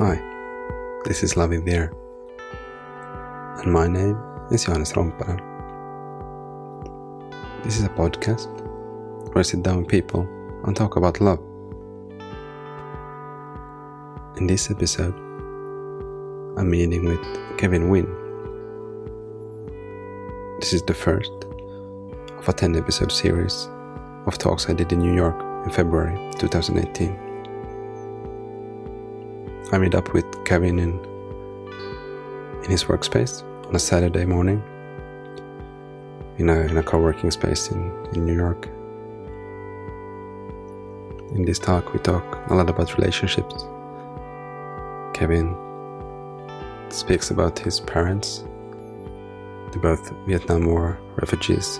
Hi, this is Loving There, and my name is Johannes Rompara. This is a podcast where I sit down with people and talk about love. In this episode, I'm meeting with Kevin Wynn. This is the first of a 10 episode series of talks I did in New York in February 2018. I meet up with Kevin in, in his workspace on a Saturday morning in a, in a co working space in, in New York. In this talk, we talk a lot about relationships. Kevin speaks about his parents, they're both Vietnam War refugees,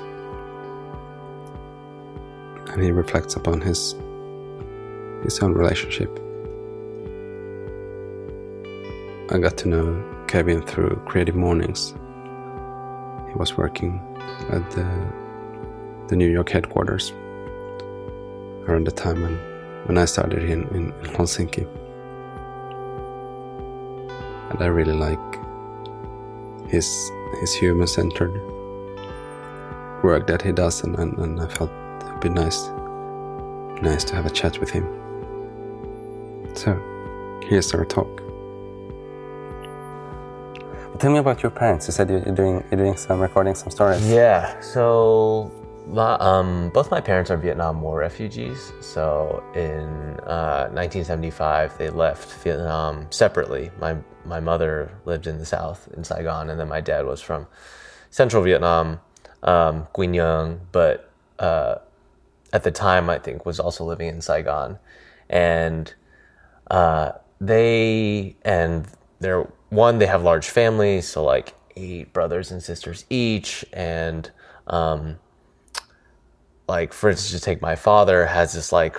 and he reflects upon his his own relationship. I got to know Kevin through Creative Mornings. He was working at the, the New York headquarters around the time when, when I started in, in Helsinki. And I really like his his human centered work that he does and, and, and I felt it'd be nice nice to have a chat with him. So here's our talk. Tell me about your parents. You said you're doing you're doing some recording some stories. Yeah. So, um, both my parents are Vietnam War refugees. So, in uh, 1975, they left Vietnam separately. My my mother lived in the south in Saigon, and then my dad was from central Vietnam, um, Quy but uh, at the time, I think was also living in Saigon, and uh, they and their one they have large families so like eight brothers and sisters each and um like for instance just take my father has this like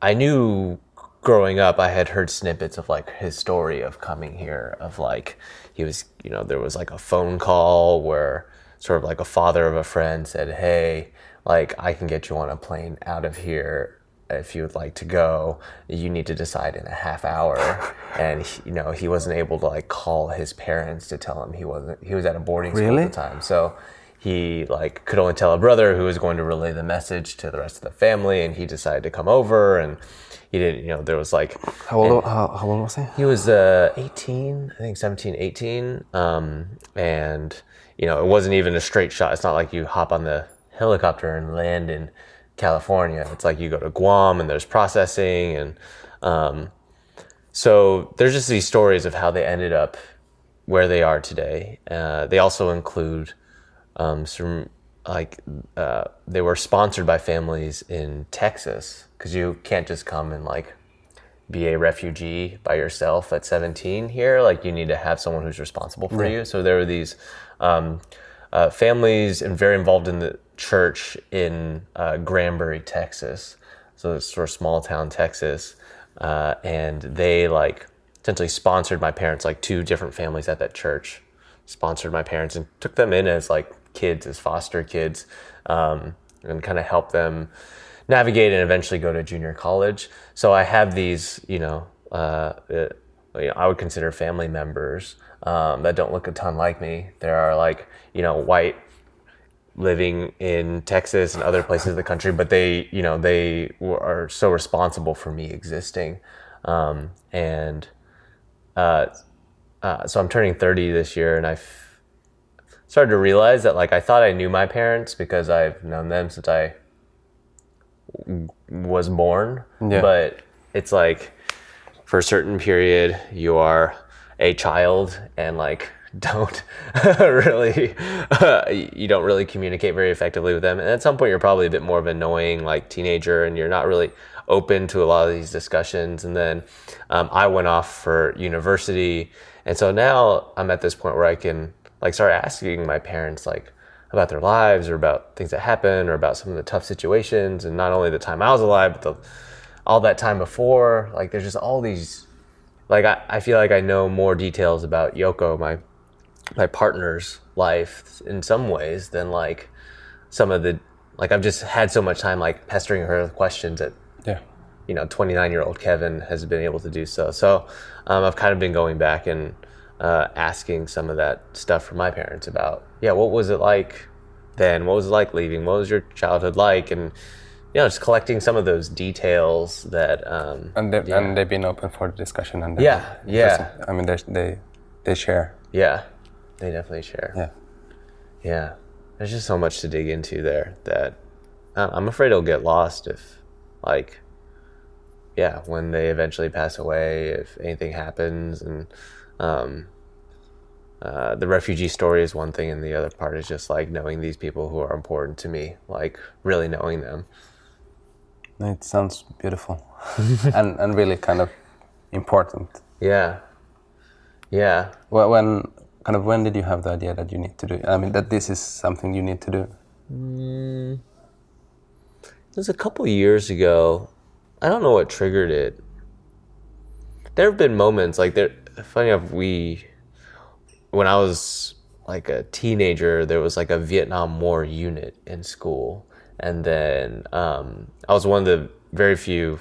i knew growing up i had heard snippets of like his story of coming here of like he was you know there was like a phone call where sort of like a father of a friend said hey like i can get you on a plane out of here if you would like to go, you need to decide in a half hour. and he, you know, he wasn't able to like call his parents to tell him he wasn't. He was at a boarding school Really? at the time, so he like could only tell a brother who was going to relay the message to the rest of the family. And he decided to come over, and he didn't. You know, there was like How old, how, how old was he? he was uh, 18, I think 17, 18. Um, and, you know, it wasn't even a straight shot. It's not like you hop on the helicopter and land in California. It's like you go to Guam and there's processing. And um, so there's just these stories of how they ended up where they are today. Uh, they also include um, some, like, uh, they were sponsored by families in Texas because you can't just come and, like, be a refugee by yourself at 17 here. Like you need to have someone who's responsible for you. So there were these um, uh, families and very involved in the church in uh, Granbury, Texas. So it's sort of small town Texas, uh, and they like essentially sponsored my parents. Like two different families at that church sponsored my parents and took them in as like kids, as foster kids, um, and kind of helped them navigate and eventually go to junior college. So I have these, you know, uh, uh, I would consider family members um, that don't look a ton like me. There are like, you know, white living in Texas and other places of the country, but they, you know, they were, are so responsible for me existing. Um, and uh, uh, so I'm turning 30 this year, and I've started to realize that like I thought I knew my parents because I've known them since I was born. Yeah. But it's like for a certain period you are a child and like don't really you don't really communicate very effectively with them. And at some point you're probably a bit more of an annoying like teenager and you're not really open to a lot of these discussions. And then um, i went off for university. And so now i'm at this point where i can like start asking my parents like about their lives or about things that happen or about some of the tough situations and not only the time i was alive but the all that time before. Like there's just all these like I, I feel like I know more details about Yoko, my my partner's life in some ways than like some of the like I've just had so much time like pestering her with questions that Yeah. you know 29 year old Kevin has been able to do so. So um, I've kind of been going back and uh, asking some of that stuff from my parents about yeah, what was it like then? What was it like leaving? What was your childhood like? And you know, just collecting some of those details that. Um, and they, yeah. and they've been open for discussion and they- Yeah, yeah. I mean, they they they share. yeah, they definitely share. Yeah. Yeah, there's just so much to dig into there that I'm afraid it'll get lost if, like, yeah, when they eventually pass away, if anything happens, and um, uh, the refugee story is one thing, and the other part is just like knowing these people who are important to me, like really knowing them. It sounds beautiful and and really kind of important. Yeah, yeah. Well, when kind of when did you have the idea that you need to do? I mean, that this is something you need to do. It was a couple years ago. I don't know what triggered it. There have been moments like there. Funny enough, we when I was like a teenager, there was like a Vietnam War unit in school, and then um, I was one of the very few,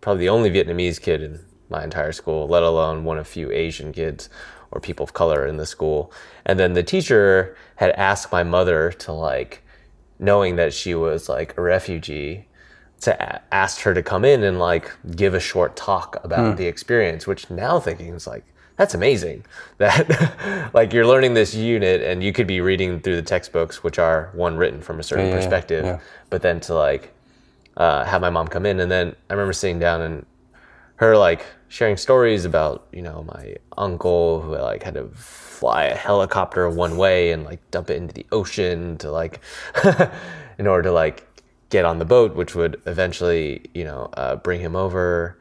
probably the only Vietnamese kid in my entire school, let alone one of few Asian kids or people of color in the school. And then the teacher had asked my mother to like knowing that she was like a refugee to a- asked her to come in and like give a short talk about the experience which now thinking is like that's amazing that like you're learning this unit and you could be reading through the textbooks which are one written from a certain yeah, perspective yeah. but then to like uh, have my mom come in and then i remember sitting down and her like sharing stories about you know my uncle who like had to fly a helicopter one way and like dump it into the ocean to like in order to like get on the boat which would eventually you know uh, bring him over.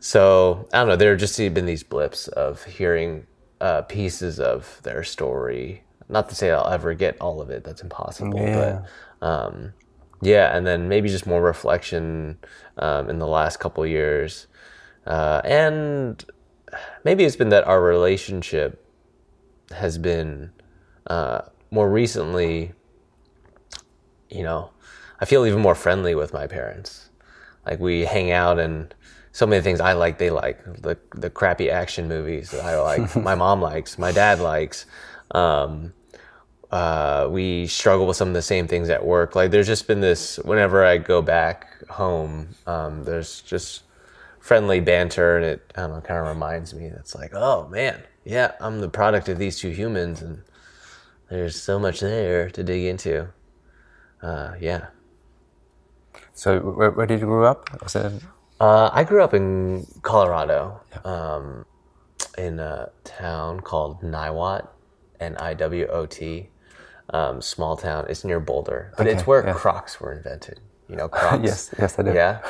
So i don't know there have just been these blips of hearing uh, pieces of their story. Not to say i'll ever get all of it that's impossible Yeah. but um, yeah, and then maybe just more reflection um, in the last couple years, uh, and maybe it's been that our relationship has been uh, more recently. You know, I feel even more friendly with my parents. Like we hang out and so many things I like, they like the the crappy action movies that I like. my mom likes, my dad likes. Um, uh, we struggle with some of the same things at work. Like there's just been this. Whenever I go back home, um, there's just friendly banter, and it I don't know, kind of reminds me. It's like, oh man, yeah, I'm the product of these two humans, and there's so much there to dig into. Uh, yeah. So where, where did you grow up? Uh, I grew up in Colorado, um, in a town called Niwot, N I W O T, um, small town. It's near Boulder, but it's where yeah. Crocs were invented. You know, Crocs. Yes, yes, I do. Yeah,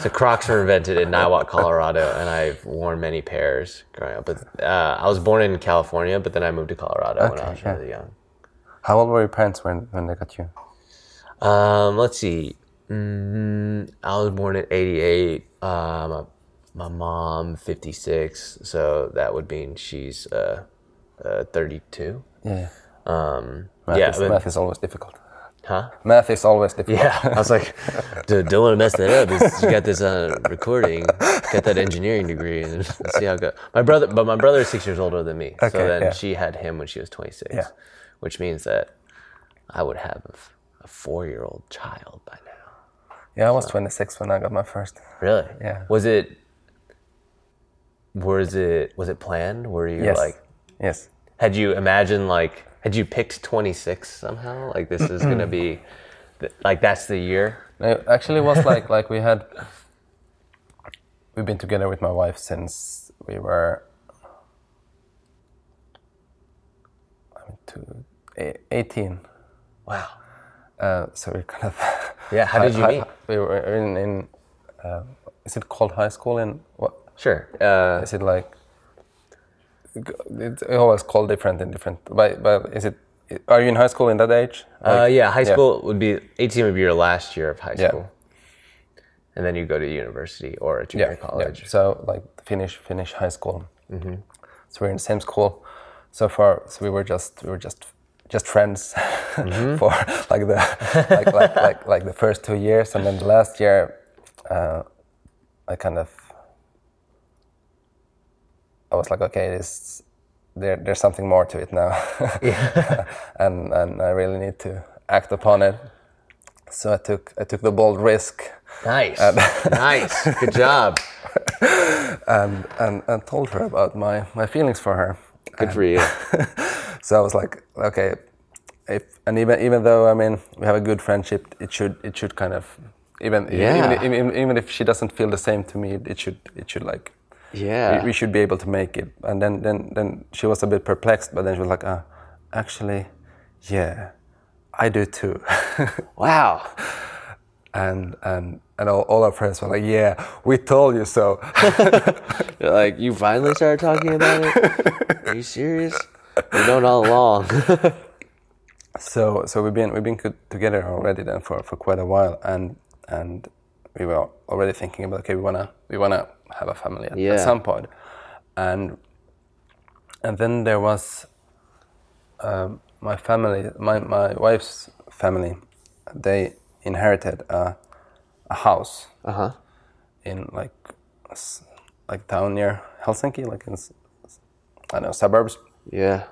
so Crocs were invented in Niwot, Colorado, and I've worn many pairs growing up. But uh, I was born in California, but then I moved to Colorado when I was yeah. really young. How old were your parents when, when they got you? Um, let's see. Mm, I was born in '88. Uh, my, my mom 56, so that would mean she's uh, uh 32. Yeah. Um, Math, yeah, is, math is always difficult. Huh? Math is always difficult. Yeah, I was like, "Dude, don't want to mess that up. It's- You got this uh, recording, got that engineering degree, and let's see how it goes. My brother, but my brother is six years older than me, okay, so then yeah. she had him when she was 26, Yeah. which means that I would have a four-year-old child by now. Yeah, I was 26 when I got my first. Really? Yeah. Was it? Was it? Was it planned? Were you Yes. like? Yes. Had you imagined like? Had you picked twenty six somehow? Like this is gonna be, th- like that's the year. No, it actually was like like we had we've been together with my wife since we were I mean two, eh, 18 Wow. uh, so we kind of Yeah. How did you meet? we were in, in uh, is it called high school in what Sure. Uh, is it like it's always called different in different but, but is it are you in high school in that age uh, yeah. High school would be eighteen would be your last year of high Yeah. school, and then you go to university or a yeah, junior yeah. college. So like finish finish high school. Mm-hmm. So we're in the same school so far. So we were just we were just just friends Mm-hmm. for like the like, like like like the first two years, and then the last year, uh, I kind of I was like, okay, this there there's something more to it now, and and I really need to act upon it. So I took I took the bold risk Nice. nice. Good job. and and, and told her about my my feelings for her. Good for you. So I was like, okay, if and even even though I mean we have a good friendship, it should it should kind of even Yeah. even, even even if she doesn't feel the same to me, it should it should like Yeah. we, we should be able to make it. And then then then she was a bit perplexed, but then she was like, ah, actually, yeah, I do too. Wow. and and and all, all our friends were like, yeah, we told you so. Like, you finally started talking about it? Are you serious? You known all along. so so we've been we've been together already then for, for quite a while, and and we were already thinking about okay, we wanna we wanna have a family at, Yeah. at some point, and and then there was um, my family, my my wife's family, they inherited a a house Uh huh. in like like town near Helsinki, like in I don't know suburbs. Yeah.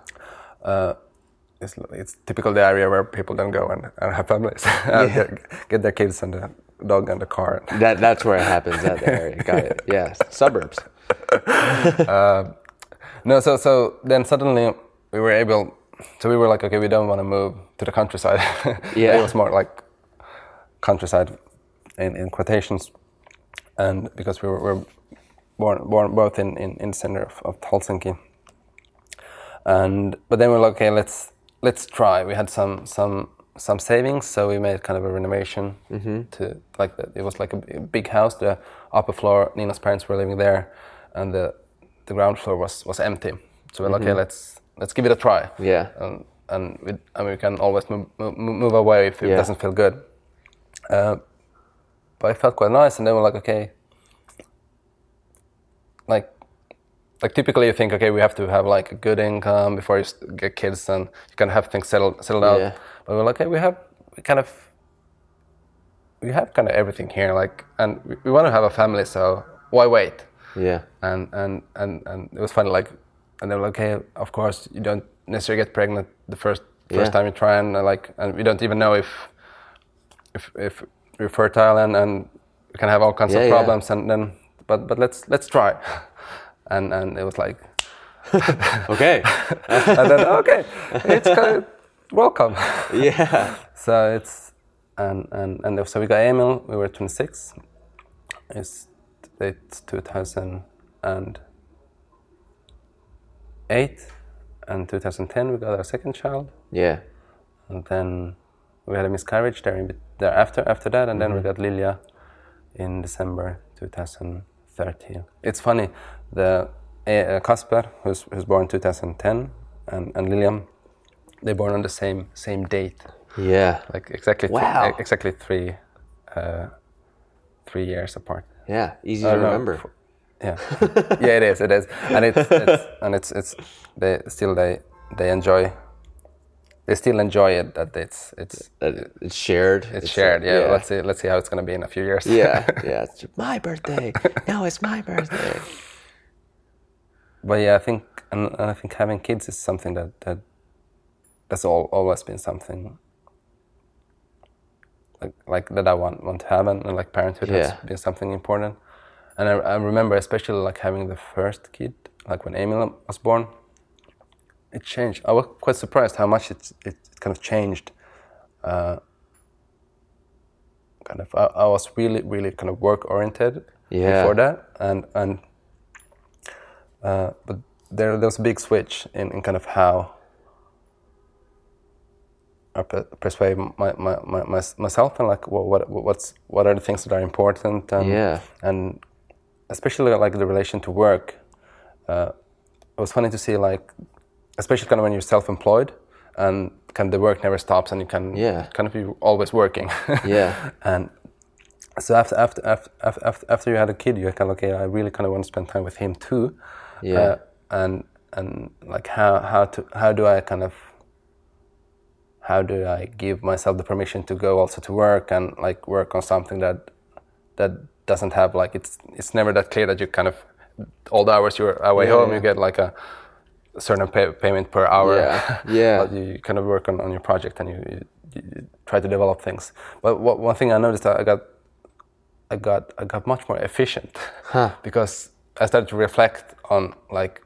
It's, it's typical the area where people don't go and, and have families, and get, get their kids and the dog and the car. That that's where it happens. That area. Got it. Yeah. Suburbs. Um, no, so so then suddenly we were able. So we were like, okay, we don't want to move to the countryside. Yeah. it was more like countryside in, in quotations, and because we were, were born born both in in, in the center of, of Helsinki. And but then we're like, okay, let's let's try. We had some some some savings, so we made kind of a renovation to like the, it was like a big house. The upper floor, Nina's parents were living there, and the the ground floor was was empty. So we're like, okay, let's let's give it a try. Yeah. And and we, I mean, we can always move move, away if it Yeah. doesn't feel good. Uh, but it felt quite nice, and then we're like, okay, like like typically you think okay we have to have like a good income before you get kids and you can have things settled settled out Yeah. But we're like okay we have we kind of we have kind of everything here like and we, we want to have a family so why wait Yeah. and and and, and it was funny like and they were like okay of course you don't necessarily get pregnant the first first Yeah. time you try and uh, like and we don't even know if if if we're fertile and and we can have all kinds Yeah, of yeah. problems and then but but let's let's try and and it was like Okay. and then okay it's kind of welcome. Yeah. so it's and and and so we got Emil we were 26 it's it's 2008 and 2010 we got our second child. Yeah. and then we had a miscarriage there in bet- there after after that. And then we got Lilia in December 2013 it's funny the uh, Kasper who's, who's born 2010 and, and Lilian they born on the same same date Yeah. like exactly Wow. e- exactly three uh, three years apart Yeah. Easy Uh, to remember. f- yeah yeah it is it is and it's, it's and it's it's they still they they enjoy they still enjoy it that it's it's That it's shared. it's shared yeah, Yeah. let's see let's see how it's going to be in a few years Yeah. Yeah. It's my birthday. No, it's my birthday. but yeah i think and, and i think having kids is something that that that's all, always been something like like that i want want to have and, and like parenthood Yeah. has been something important and I, I remember especially like having the first kid like when emil was born it changed i was quite surprised how much it, it kind of changed uh, kind of I, I was really really kind of work oriented Yeah. before that and and uh, but there, there was a big switch in, in kind of how I per- persuade my, my, my, my, myself and like what, what what's what are the things that are important and Yeah. and especially like the relation to work. Uh, it was funny to see like especially kind of when you're self-employed and kind of the work never stops and you can Yeah. kind of be always working. Yeah. and so after after after after, after you had a kid, you're kind of okay. I really kind of want to spend time with him too. Yeah. Uh, and and like how how to how do I kind of how do I give myself the permission to go also to work and like work on something that that doesn't have like it's it's never that clear that you kind of all the hours you're away Yeah, home yeah. you get like a certain pay, payment per hour. Yeah, yeah. but you kind of work on, on your project and you, you, you try to develop things. But what, one thing I noticed I got I got I got much more efficient because I started to reflect on like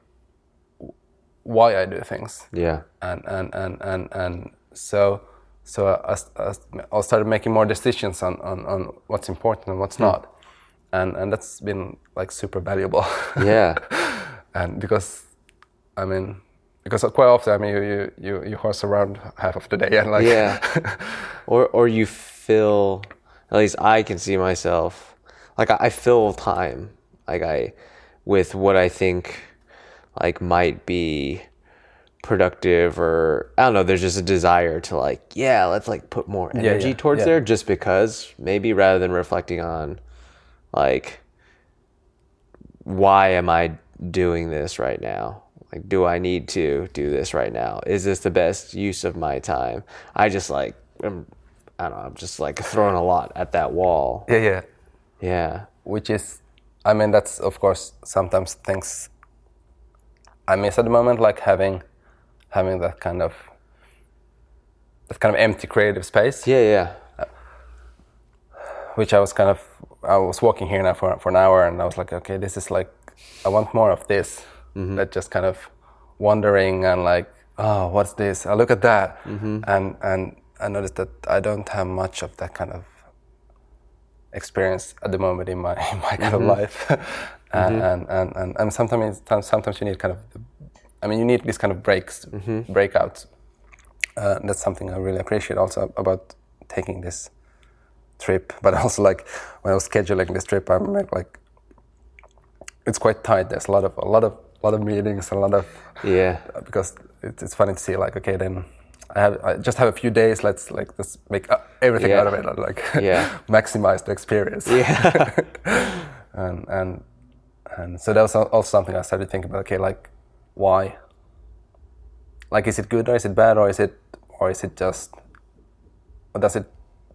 why I do things Yeah. and and and and, and so so I, I, I started making more decisions on, on, on what's important and what's hmm. not and and that's been like super valuable Yeah. and because I mean because quite often I mean you you, you, you horse around half of the day and like Yeah. or or you fill at least I can see myself like I, I fill time like I with what I think like might be productive or I don't know there's just a desire to like yeah let's like put more Yeah, energy yeah, towards yeah. there just because maybe rather than reflecting on like why am I doing this right now? Like, do I need to do this right now? Is this the best use of my time? I just like, I'm, I don't know, I'm just like throwing a lot at that wall. yeah yeah Yeah. which is i mean that's of course sometimes things i miss at the moment like having having that kind of that kind of empty creative space. Yeah. Yeah. Uh, which i was kind of i was walking here now for, for an hour and i was like okay this is like i want more of this. Mm-hmm. That just kind of wandering and like oh what's this? I look at that. Mm-hmm. And and i noticed that i don't have much of that kind of experience at the moment in my in my kind of mm-hmm. life, and, and, and and and sometimes sometimes you need kind of, I mean, you need these kind of breaks, breakouts. Uh, that's something I really appreciate also about taking this trip, but also like when I was scheduling this trip, I'm like, like it's quite tight. There's a lot of a lot of lot of meetings, a lot of Yeah. because it's, it's funny to see like okay then I have I just have a few days let's like let's make uh, everything Yeah. out of it and like Yeah. maximize the experience Yeah. and and and so that was also something I started thinking about okay like why like is it good or is it bad or is it or is it just or does it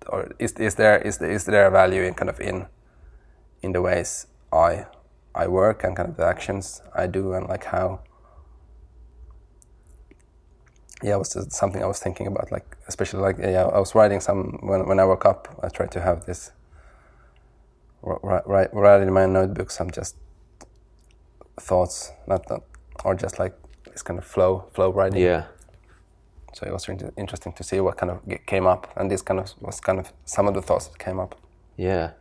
or is, is there is, is there a value in kind of in in the ways I I work and kind of the actions I do and like how yeah, it was just something I was thinking about, like especially like yeah, I was writing some when when I woke up. I tried to have this write write write in my notebook some just thoughts, not not or just like this kind of flow flow writing. Yeah. So it was really interesting to see what kind of came up, and this kind of was kind of some of the thoughts that came up. Yeah.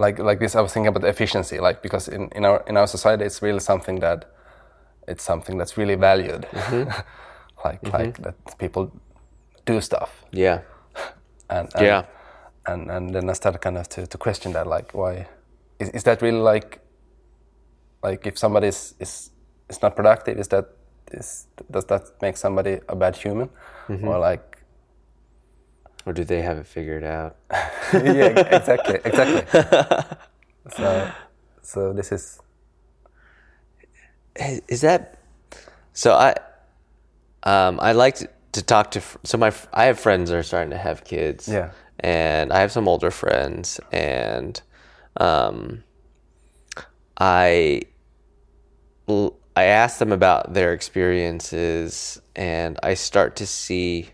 like like this i was thinking about efficiency like because in, in our in our society it's really something that it's something that's really valued mm-hmm. like mm-hmm. like that people do stuff Yeah. and, and Yeah. and and then i started kind of to, to question that like why is, is that really like like if somebody is is, is not productive is that is does that make somebody a bad human or like Or do they have it figured out? yeah exactly exactly so so this is is that so i um i like to, to talk to so my i have friends that are starting to have kids Yeah. and i have some older friends and um i i ask them about their experiences and i start to see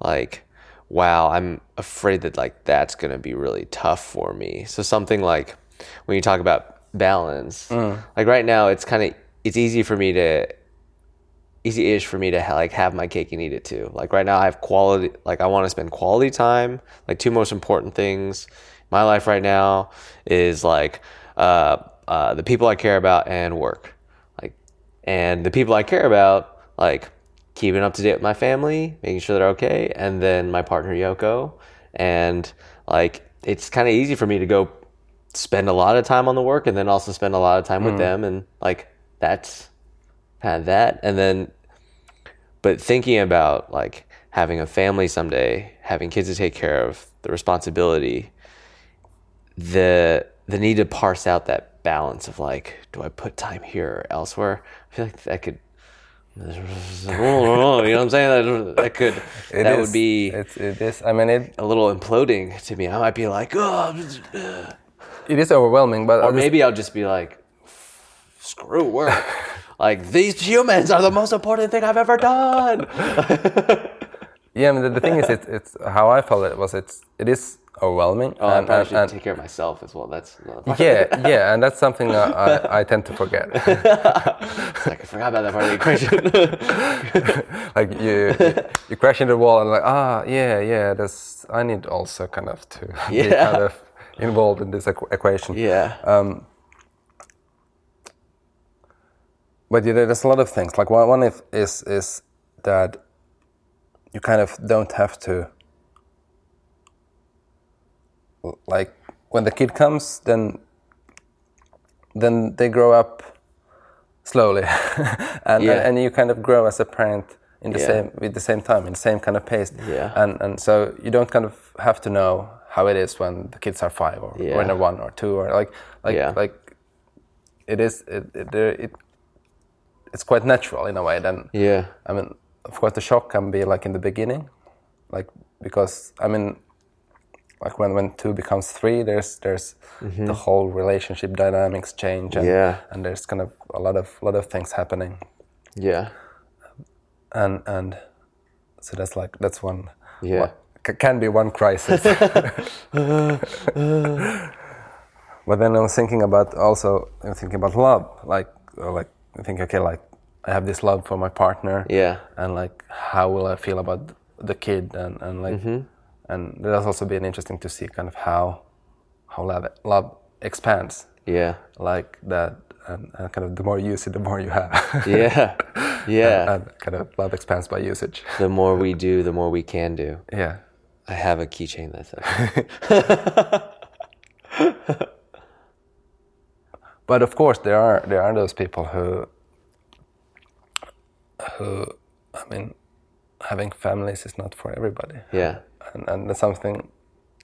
like wow i'm afraid that like that's going to be really tough for me so something like when you talk about balance like right now it's kind of it's easy for me to easy-ish for me to ha- like have my cake and eat it too. Like right now, I have quality. Like I want to spend quality time. Like two most important things in my life right now is like uh, uh, the people I care about and work. And the people I care about, like keeping up to date with my family, making sure they're okay, and then my partner Yoko. And like it's kind of easy for me to go spend a lot of time on the work and then also spend a lot of time with mm. them. And like that's kind of that. And then but thinking about like having a family someday having kids to take care of the responsibility the the need to parse out that balance of like do i put time here or elsewhere i feel like that could you know what I'm saying? That, that could It that is- would be It's, it is. I mean, it a little imploding to me. I might be like, oh, it is overwhelming, but or s- maybe I'll just be like, screw work. like these humans are the most important thing I've ever done. yeah. I mean, the, the thing is, it's, it's how I felt it was. It's it is overwhelming. Oh, I and- probably and- should and- take care of myself as well. That's yeah, yeah, and that's something I, I, I tend to forget. like I forgot about that part of the equation. like you, you, crash into the wall and like, ah, yeah, yeah. That's I need also kind of to be kind of involved in this equ- equation. yeah. Um, but yeah, there's a lot of things. Like one, one is is that you kind of don't have to. Like when the kid comes, then then they grow up slowly, and, Yeah. and and you kind of grow as a parent in the Yeah. same with the same time in the same kind of pace. Yeah. And and so you don't kind of have to know how it is when the kids are five or Yeah. when they're one or two or like like Yeah. like it is it, it, there- it it's quite natural in a way then yeah. i mean of course the shock can be like in the beginning like because i mean like when when two becomes three there's there's the whole relationship dynamics change and, Mm-hmm. Yeah. and there's kind of a lot of lot of things happening Yeah. and and so that's like that's one Yeah. what c- can be one crisis but then i was thinking about also I'm thinking about love like uh, like i think okay like i have this love for my partner Yeah. and like how will i feel about the kid and and like Mm-hmm. And that's also been interesting to see kind of how how love love expands Yeah. like that and, and kind of the more you use it the more you have Yeah. Yeah. and kind of love expands by usage the more we do, the more we can do. yeah I have a keychain that says. but of course there are there are those people who who I mean having families is not for everybody Yeah. And, and that's something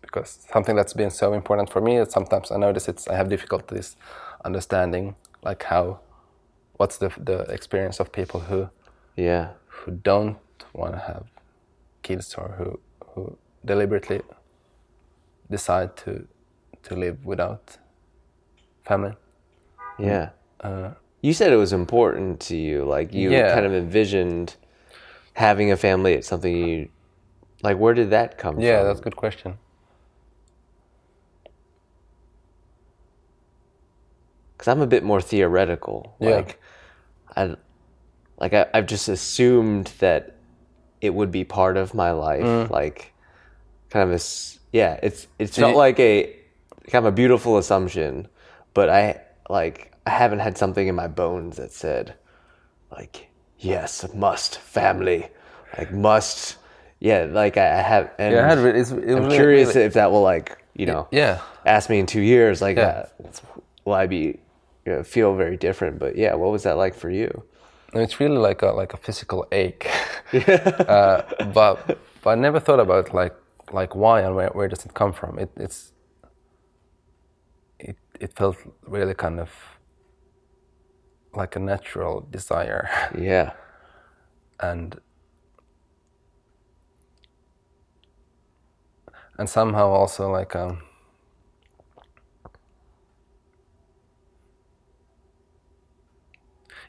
because something that's been so important for me that sometimes I notice it's I have difficulties understanding like how what's the the experience of people who Yeah. who don't want to have kids or who who deliberately decide to to live without family Yeah. Uh, you said it was important to you. Like you Yeah. kind of envisioned having a family. It's something you like. Where did that come yeah from? Yeah, that's a good question because I'm a bit more theoretical. Yeah. Like, I, like I, I've just assumed that it would be part of my life. Mm. Like, kind of a, yeah. It's it's felt like a kind of a beautiful assumption, but I like I haven't had something in my bones that said, like, yes, must family, like must, yeah. Like I, have, and yeah I had, it's, it I'm really- curious really- if that will like you know yeah ask me in two years, like, Yeah. uh, will I be you know, feel very different? But yeah, what was that like for you? It's really like a like a physical ache. uh, but but I never thought about like like why and where, where does it come from? It it's it it felt really kind of like a natural desire Yeah, and and somehow also like um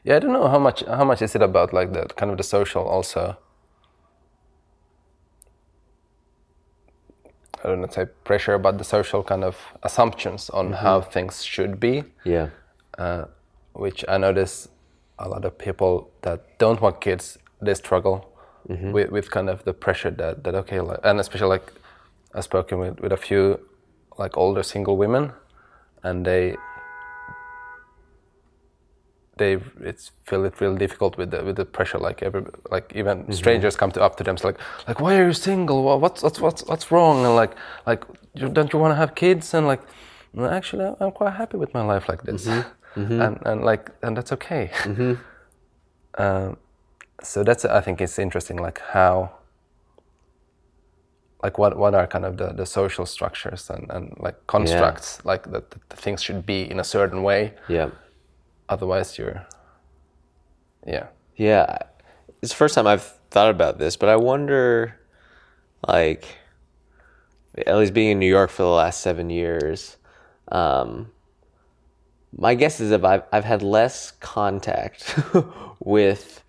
yeah i don't know how much how much is it about like the kind of the social also? I don't know say pressure but the social kind of assumptions on how things should be. Yeah, uh, which I notice a lot of people that don't want kids they struggle with, with kind of the pressure that, that okay like, and especially like I've spoken with, with a few like older single women and they they it's feel it really difficult with the with the pressure like every like even mm-hmm. strangers come to up to them so like like why are you single? What's what's what's what's wrong? And like like you, don't you want to have kids? And like "No, actually I'm quite happy with my life like this. Mm-hmm. Mm-hmm. And and like and that's okay. Um, so that's I think it's interesting like how like what what are kind of the, the social structures and, and like constructs like that, things should be in a certain way? Yeah, otherwise you're yeah. Yeah. it's the first time I've thought about this, but I wonder, like, at least being in New York for the last seven years, um, my guess is if I've, I've had less contact with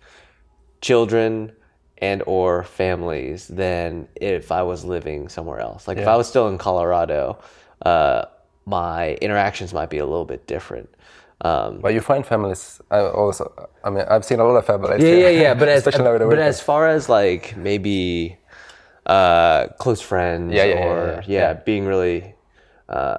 children and or families than if I was living somewhere else. Like if I was still in Colorado, uh, my interactions might be a little bit different. Um, But you find families. I also. I mean, I've seen a lot of families. yeah, yeah, yeah. But as but as far as like maybe uh, close friends Yeah, yeah, yeah, or yeah, yeah, yeah. being really, uh,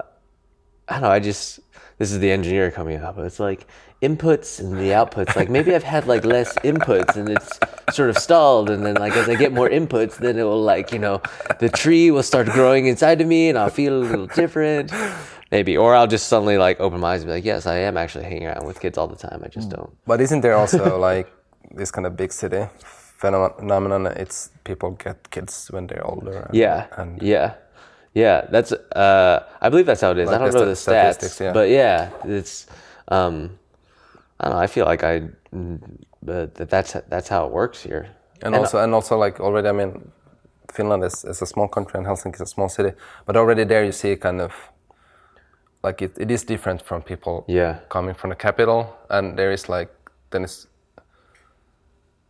I don't know. I just this is the engineer coming up. It's like inputs and the outputs. Like maybe I've had like less inputs and it's sort of stalled. And then like as I get more inputs, then it will like you know the tree will start growing inside of me and I'll feel a little different. Maybe, or I'll just suddenly like open my eyes and be like, yes, I am actually hanging around with kids all the time. I Mm. just don't. But isn't there also like this kind of big city phenomenon? It's people get kids when they're older. And, Yeah, And yeah, yeah. That's uh, I believe that's how it is. I don't know the stats, yeah. but yeah, it's. Um, I don't know. I feel like I, that that's that's how it works here. and also and also like already. I mean, Finland is, is a small country and Helsinki is a small city. But already there you see kind of like it, it is different from people Yeah. coming from the capital, and there is like then it's.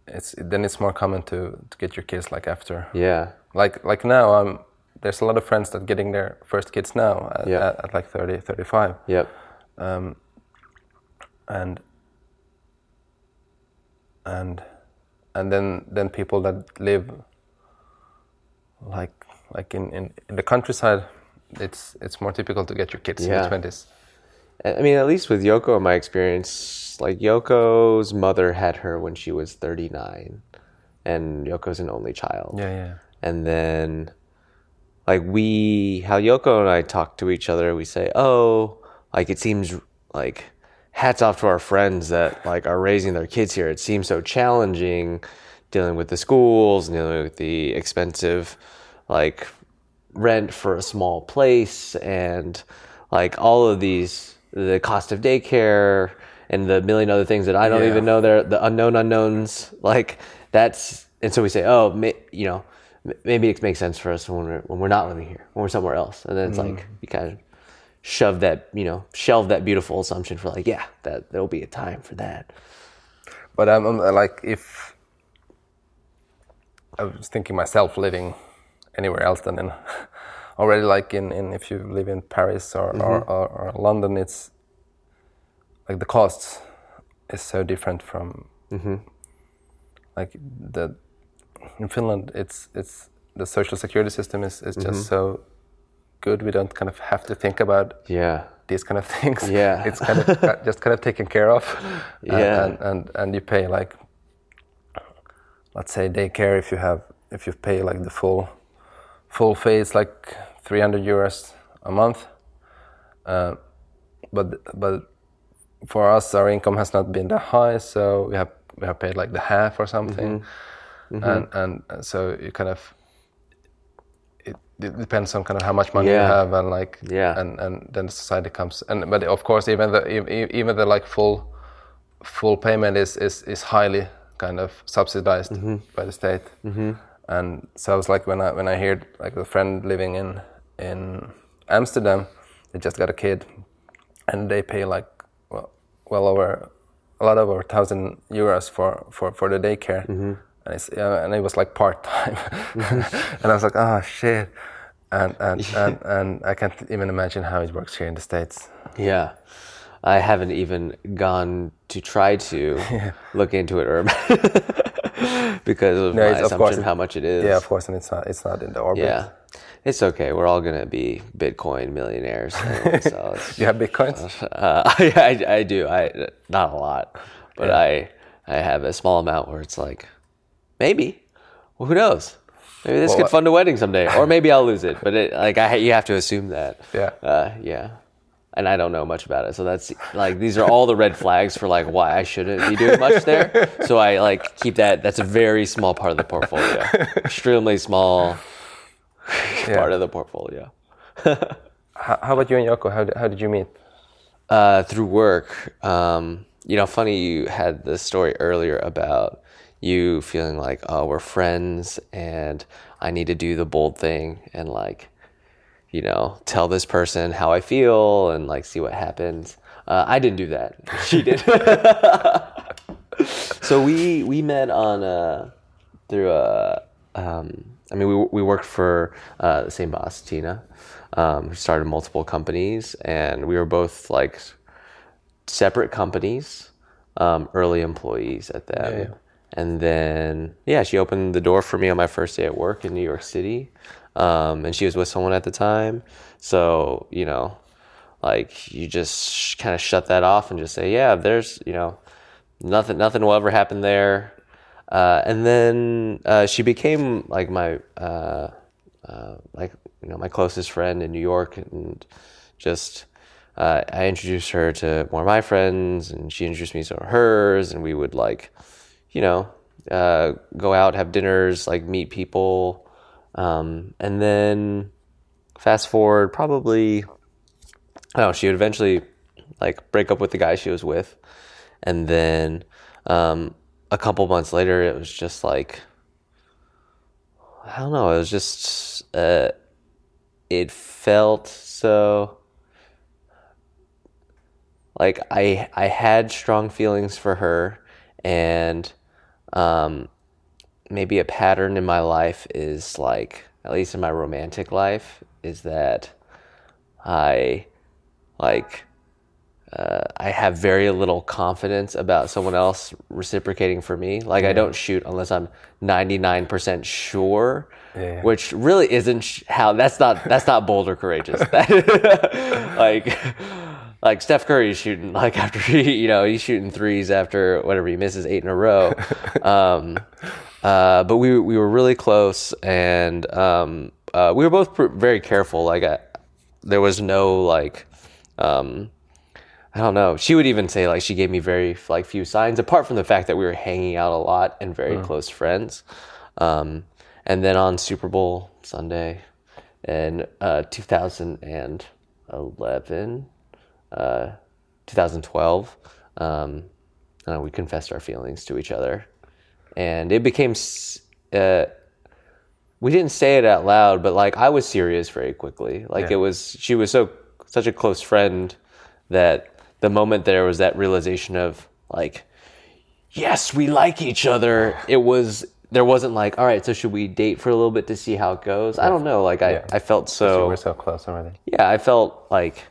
It's then it's more common to, to get your kids like after yeah, like like now um there's a lot of friends that getting their first kids now at, Yeah. at, at like 30 35 yep, um, and and and then then people that live like like in, in, in the countryside it's it's more typical to get your kids Yeah. in the 20s I mean, at least with Yoko, in my experience, like Yoko's mother had her when she was thirty nine, and Yoko's an only child. yeah yeah And then, like, we, how Yoko and I talk to each other, we say, oh, like, it seems like hats off to our friends that, like, are raising their kids here. It seems so challenging dealing with the schools, dealing with the expensive, like, rent for a small place, and, like, all of these, the cost of daycare, and the million other things that I don't Yeah. even know they're the unknown unknowns. Like that's and so we say, oh, you know, maybe it makes sense for us when we're when we're not living here, when we're somewhere else, and then it's mm. like you kind of shove that, you know, shelve that beautiful assumption for like, yeah, that there'll be a time for that. but I'm, like if I was thinking myself living anywhere else than in already like in, in if you live in Paris or, or, mm-hmm. or, or London it's like the costs is so different from mm-hmm. like the in Finland it's it's the social security system is, is just so good we don't kind of have to think about Yeah, these kind of things. Yeah. it's kind of uh, just kind of taken care of. And, Yeah. and, and and you pay like, let's say daycare if you have if you pay like the full full fee it's like 300 euros a month. Uh, but but for us our income has not been that high, so we have we have paid like the half or something, Mm-hmm. Mm-hmm. and and so you kind of. It, it depends on kind of how much money you have and like Yeah. and and then society comes and but of course even the even the like full full payment is is, is highly kind of subsidized mm-hmm. by the state. Mm-hmm. And so I was like when I when I heard like a friend living in in Amsterdam they just got a kid and they pay like well, well over a lot over a thousand euros for for for the daycare and it's and it was like part time and I was like oh shit and and, and and I can't even imagine how it works here in the states yeah. I haven't even gone to try to look into it or because of No, my assumption of how much it is. yeah of course and it's not it's not in the orbit Yeah. It's okay. We're all gonna be Bitcoin millionaires. anyway, so you have bitcoins uh, I, I, I do. I not a lot, but Yeah. I I have a small amount where it's like maybe. Well, who knows? Maybe this Well, could fund a wedding someday, or maybe I'll lose it. But it, like I, you have to assume that. Yeah. Uh, yeah. And I don't know much about it, so that's like these are all the red flags for like why I shouldn't be doing much there. So I like keep that. That's a very small part of the portfolio, extremely small part of the portfolio. how, how about you and Yoko how did, how did you meet uh, through work. Um, you know, funny you had the story earlier about you feeling like, oh, we're friends and I need to do the bold thing and like, you know, tell this person how I feel and like see what happens. Uh, I didn't do that. She did. so we we met on uh, through a. Um, I mean, we we worked for uh, the same boss, Tina. Um, started multiple companies, and we were both like separate companies, um, early employees at them. Yeah, yeah. And then, yeah, she opened the door for me on my first day at work in New York City. Um, and she was with someone at the time. So, you know, like you just kind of shut that off and just say, yeah, there's, you know, nothing, nothing will ever happen there. Uh, and then uh, she became like my, uh, uh, like, you know, my closest friend in New York and just, uh, I introduced her to more of my friends, and she introduced me to hers, and we would like, you know, uh, go out, have dinners, like meet people, um, and then fast forward, probably, I don't know, she would eventually like break up with the guy she was with, and then um, a couple months later, it was just like, I don't know, it was just, uh, it felt so like I I had strong feelings for her, and um, maybe a pattern in my life is like at least in my romantic life is that I like uh, I have very little confidence about someone else reciprocating for me. Like I don't shoot unless I'm 99% sure, Yeah. which really isn't sh- how that's not that's not bold or courageous. like like Steph Curry is shooting like after he, you know, he's shooting threes after whatever he misses eight in a row. Um, uh, but we we were really close and um, uh, we were both pr- very careful. Like I, there was no like um, I don't know. She would even say like she gave me very like few signs, apart from the fact that we were hanging out a lot and very close friends. Um, and then on Super Bowl Sunday in uh, 2011, uh, 2012, um, uh, we confessed our feelings to each other, and it became. Uh, we didn't say it out loud, but like I was serious very quickly. Like Yeah. it was, she was so such a close friend that the moment there was that realization of like, yes, we like each other. It was there wasn't like, all right, so should we date for a little bit to see how it goes? I don't know. Like I, Yeah. I felt so. We're so close already. yeah, I felt like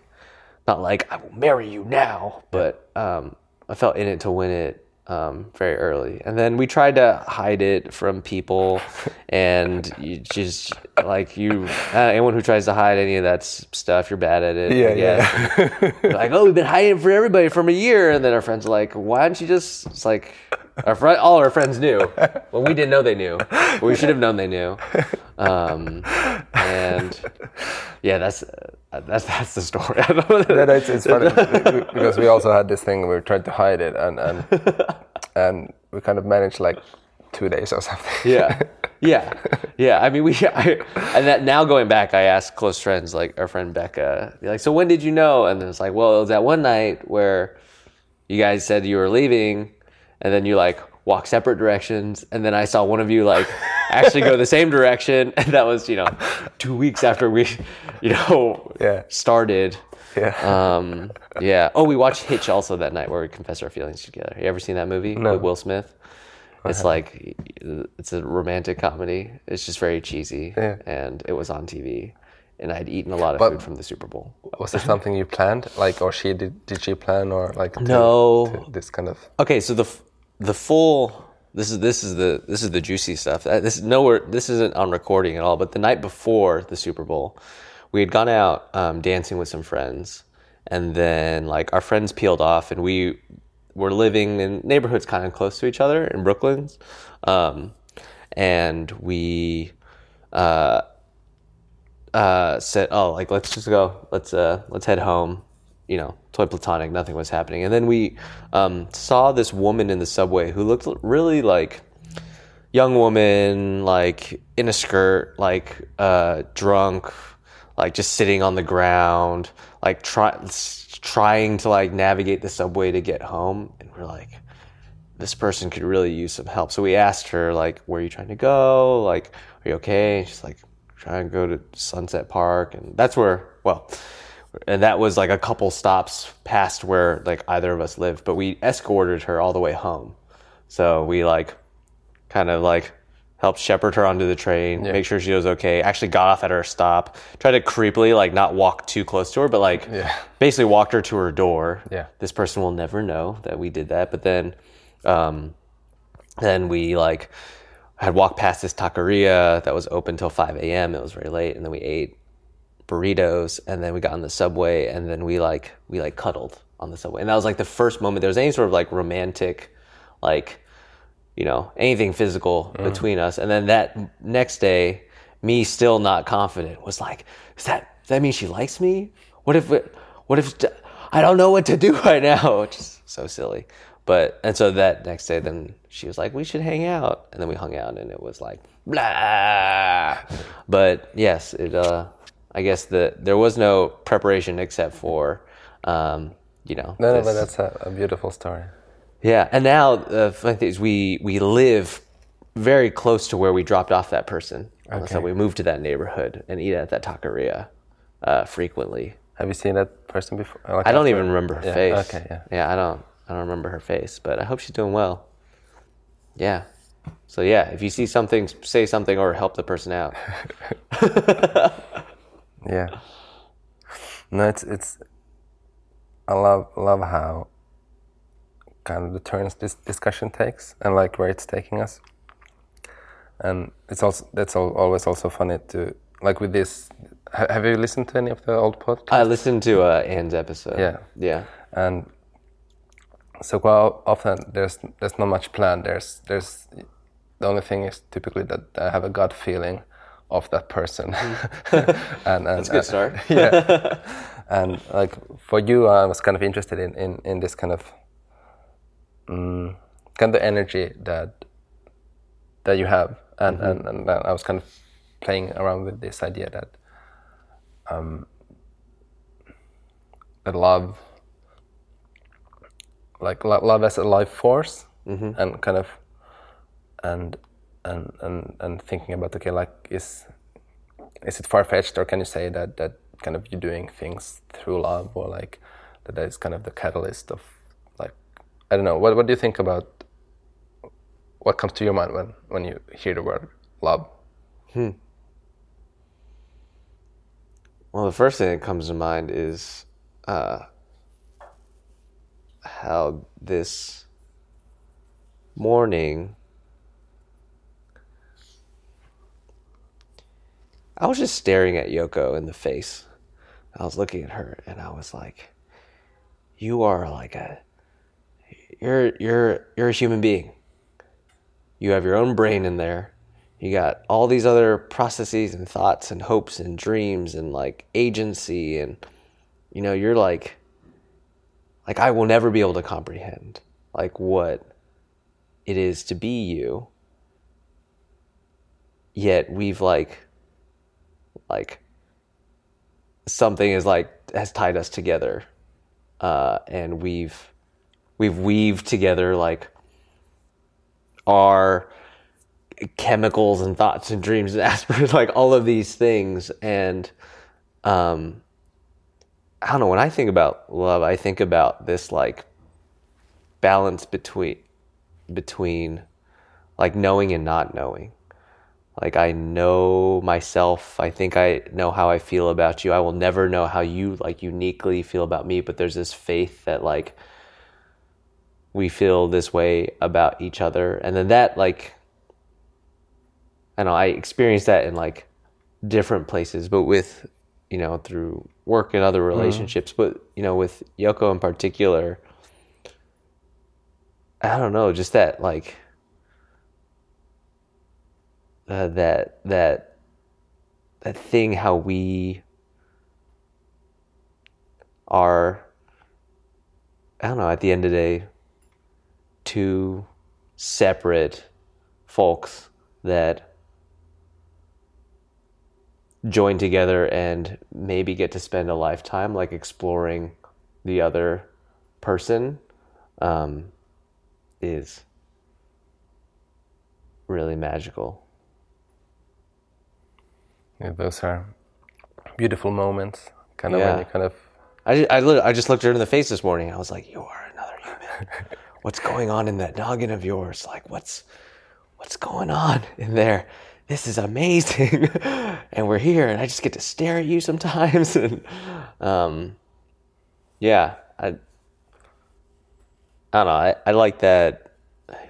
not like I will marry you now, but um, I felt in it to win it um, very early. And then we tried to hide it from people, and you just like you, uh, anyone who tries to hide any of that stuff, you're bad at it. Yeah, yeah. Like, oh, we've been hiding it for everybody from a year, and then our friends are like, why don't you just? It's like. Our friend, all our friends knew. Well, we didn't know they knew. We should have known they knew. Um, and yeah, that's uh, that's that's the story. No, it's, it's funny because we also had this thing we tried to hide it and and and we kind of managed like two days or something. yeah, yeah, yeah. I mean, we I, and that now going back, I asked close friends like our friend Becca, like, so when did you know? And it's like, well, it was that one night where you guys said you were leaving, and then you like walk separate directions, and then I saw one of you like actually go the same direction, and that was you know two weeks after we, you know, Yeah. started. Yeah. Um, yeah. Oh, we watched Hitch also that night where we confess our feelings together. You ever seen that movie No. with Will Smith? It's like it's a romantic comedy. It's just very cheesy, Yeah. and it was on TV. And I'd eaten a lot of But- food from the Super Bowl. Was it something you planned, like, or she did? Did she plan, or like? to- No. to this kind of. Okay, so the the full this is this is the this is the juicy stuff. Uh, This is nowhere. This isn't on recording at all. But the night before the Super Bowl, we had gone out um, dancing with some friends, and then like our friends peeled off, and we were living in neighborhoods kind of close to each other in Brooklyn, um, and we. Uh, uh, said, "Oh, like let's just go. Let's uh, let's head home." You know, toy platonic. Nothing was happening, and then we um, saw this woman in the subway who looked really like young woman, like in a skirt, like uh, drunk, like just sitting on the ground, like try, trying to like navigate the subway to get home, and we're like, this person could really use some help. So we asked her like, "Where are you trying to go? Like, are you okay?" And she's like, "Trying to go to Sunset Park," and that's where well. And that was like a couple stops past where like either of us lived, but we escorted her all the way home. So we like kind of like helped shepherd her onto the train, make sure she was okay. Actually got off at her stop, tried to creepily like not walk too close to her, but like Yeah. basically walked her to her door. Yeah. This person will never know that we did that. But then, um, then we like had walked past this taqueria that was open till 5 a.m. It was very late. And then we ate burritos and then we got on the subway and then we like, we like cuddled on the subway. And that was like the first moment there was any sort of like romantic, like, you know, anything physical between us. And then that next day, me still not confident was like, is that, does that mean she likes me? What if, it, what if, I don't know what to do right now, which is so silly. But, and so that next day, then she was like, we should hang out. And then we hung out and it was like, blah. But yes, it, uh, I guess the, there was no preparation except for, um, you know, No, no, but that's a, a beautiful story. yeah, and now the funny thing is we we live very close to where we dropped off that person. Uh, So we moved to that neighborhood and eat at that taqueria uh, frequently. Have you seen that person before? Like I don't after- even remember her Yeah, face. Okay, yeah. Yeah, I don't I don't remember her face, but I hope she's doing well. Yeah. So yeah, if you see something, say something or help the person out. Yeah. No, it's it's. I love love how kind of the turns this discussion takes and like where it's taking us. And it's also that's al- always also funny to like with this. ha- Have you listened to any of the old podcasts? I listened to uh, Anne's episode. Yeah. Yeah. and so quite often there's there's not much planned. There's there's the only thing is typically that I have a gut feeling of that person. and, and That's a good start. yeah. and like for you, I was kind of interested in in, in this kind of mm, kind of energy that that you have, and, and and I was kind of playing around with this idea that um, that love, like lo- love as a life force, and kind of and and and and thinking about okay, like is is it far fetched, or can you say that that kind of you doing things through love, or like that that is kind of the catalyst of like I don't know. What what do you think about what comes to your mind when when you hear the word love? Hmm. Well, the first thing that comes to mind is uh, how this morning I was just staring at Yoko in the face. I was looking at her and I was like, "You are like a you're you're you're a human being. You have your own brain in there. You got all these other processes and thoughts and hopes and dreams and like agency and you know, you're like like I will never be able to comprehend like what it is to be you. Yet we've like like something is like has tied us together. Uh and we've we've weaved together like our chemicals and thoughts and dreams and aspirations, like all of these things. And um, I don't know. When I think about love, I think about this like balance between between like knowing and not knowing. Like I know myself. I think I know how I feel about you. I will never know how you like uniquely feel about me. But there's this faith that like we feel this way about each other and then that like i know i experienced that in like different places but with you know through work and other mm-hmm. relationships but you know with yoko in particular i don't know just that like uh, that that that thing how we are i don't know at the end of the day two separate folks that join together and maybe get to spend a lifetime like exploring the other person um, is really magical. Yeah, those are beautiful moments. Kind of Yeah. when you kind of I just, I, I just looked her in the face this morning. I was like, "You are another human. what's going on in that noggin of yours? Like, what's what's going on in there? This is amazing." and we're here, and I just get to stare at you sometimes. and um, yeah, I I don't know. I, I like that.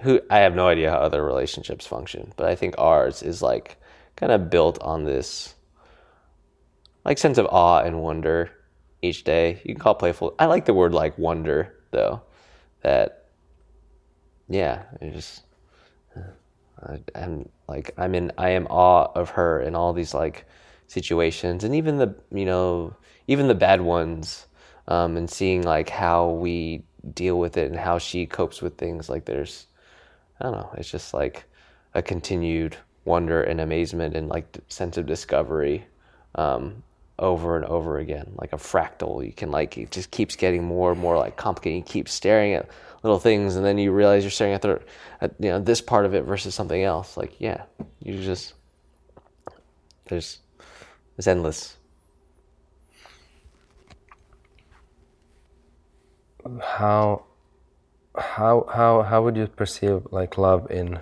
Who I have no idea how other relationships function, but I think ours is like kind of built on this like sense of awe and wonder each day. You can call playful. I like the word like wonder though. That yeah, it just I, I'm like I'm in I am awe of her in all these like situations and even the you know even the bad ones um, and seeing like how we deal with it and how she copes with things like there's I don't know it's just like a continued wonder and amazement and like sense of discovery um, over and over again like a fractal. You can like it just keeps getting more and more like complicated. You keep staring at little things and then you realize you're staring at the at, you know this part of it versus something else. Like yeah you just there's it's endless. How how how how would you perceive like love in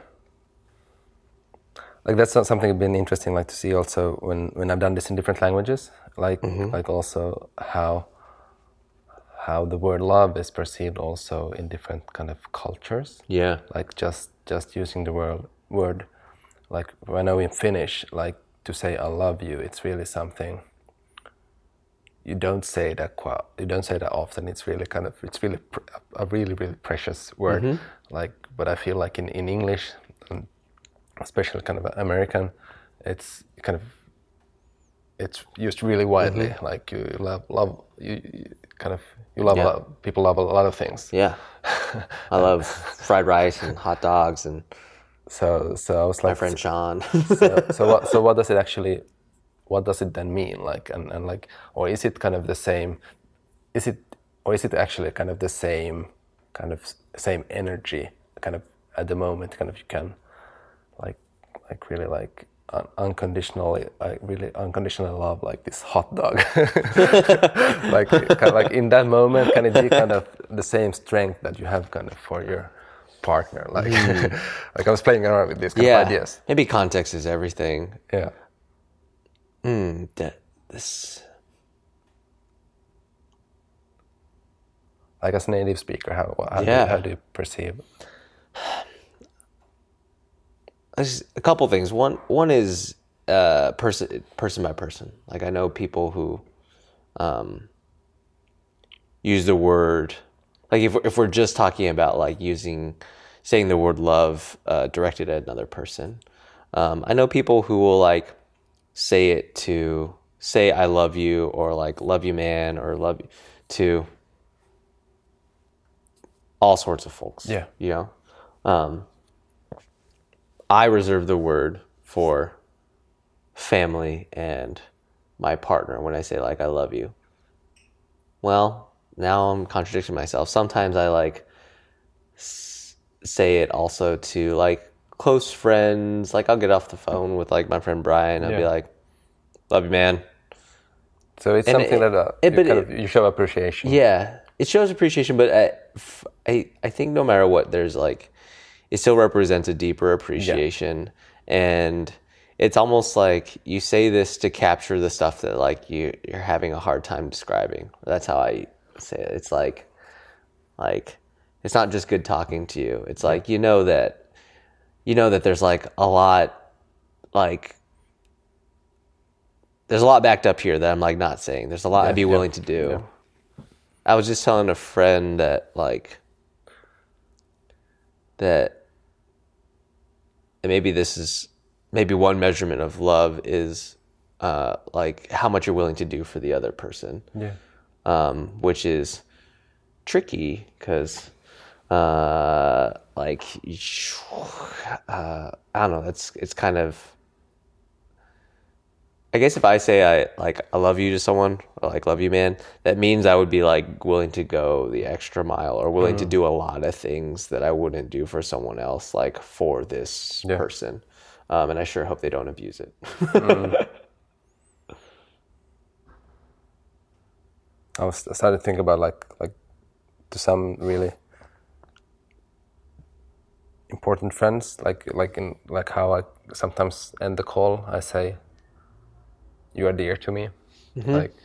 like that's not something been interesting like to see also when when I've done this in different languages. Like mm-hmm. like also how how the word love is perceived also in different kind of cultures. Yeah. Like just just using the word word. Like when I know in Finnish like to say I love you it's really something you don't say that quite you don't say that often. It's really kind of it's really pr- a really really precious word. Mm-hmm. Like but I feel like in in English especially kind of American it's kind of it's used really widely. Mm-hmm. Like you love love you, you kind of you love Yeah. a lot, people love a lot of things. Yeah. I love fried rice and hot dogs and so so I was like my friend sean. so, so what so what does it actually what does it then mean? Like and, and like or is it kind of the same is it or is it actually kind of the same kind of same energy kind of at the moment kind of you can like really like un- unconditionally I really unconditionally love like this hot dog. Like kind of like in that moment can it be kind of the same strength that you have kind of for your partner? Like like I was playing around with these kind yeah. of ideas. Maybe context is everything. Yeah. Mm, that this. Like as a native speaker how how, do, Yeah. you, how do you perceive A couple things. One one is uh, person person by person. Like I know people who um, use the word like if we're, if we're just talking about like using saying the word love uh, directed at another person. Um, I know people who will like say it to say I love you or like love you man or love you to all sorts of folks. Yeah. You know? Um, I reserve the word for family and my partner when I say like I love you. Well, now I'm contradicting myself. Sometimes I like s- say it also to like close friends. Like I'll get off the phone with like my friend Brian. I'll be like, "Love you, man." so it's And something it- that uh, it- you, kind it- of, you show appreciation Yeah, it shows appreciation, but I, I, I think no matter what, there's like, it still represents a deeper appreciation, and it's almost like you say this to capture the stuff that like you you're having a hard time describing. That's how I say it. It's like, like, it's not just good talking to you. It's like you know that, you know that there's like a lot, like. There's a lot backed up here that I'm like not saying. There's a lot I'd be yeah, willing to do. I was just telling a friend that like that and maybe this is maybe one measurement of love is uh, like how much you're willing to do for the other person, yeah um, which is tricky because uh, like uh, I don't know. It's it's kind of I guess if I say I like I love you to someone or like love you man, that means I would be like willing to go the extra mile or willing Mm. to do a lot of things that I wouldn't do for someone else, like for this Yeah. person. Um, and I sure hope they don't abuse it. I was I started to think about like like to some really important friends, like like in like how I sometimes end the call. I say, "You are dear to me," mm-hmm. like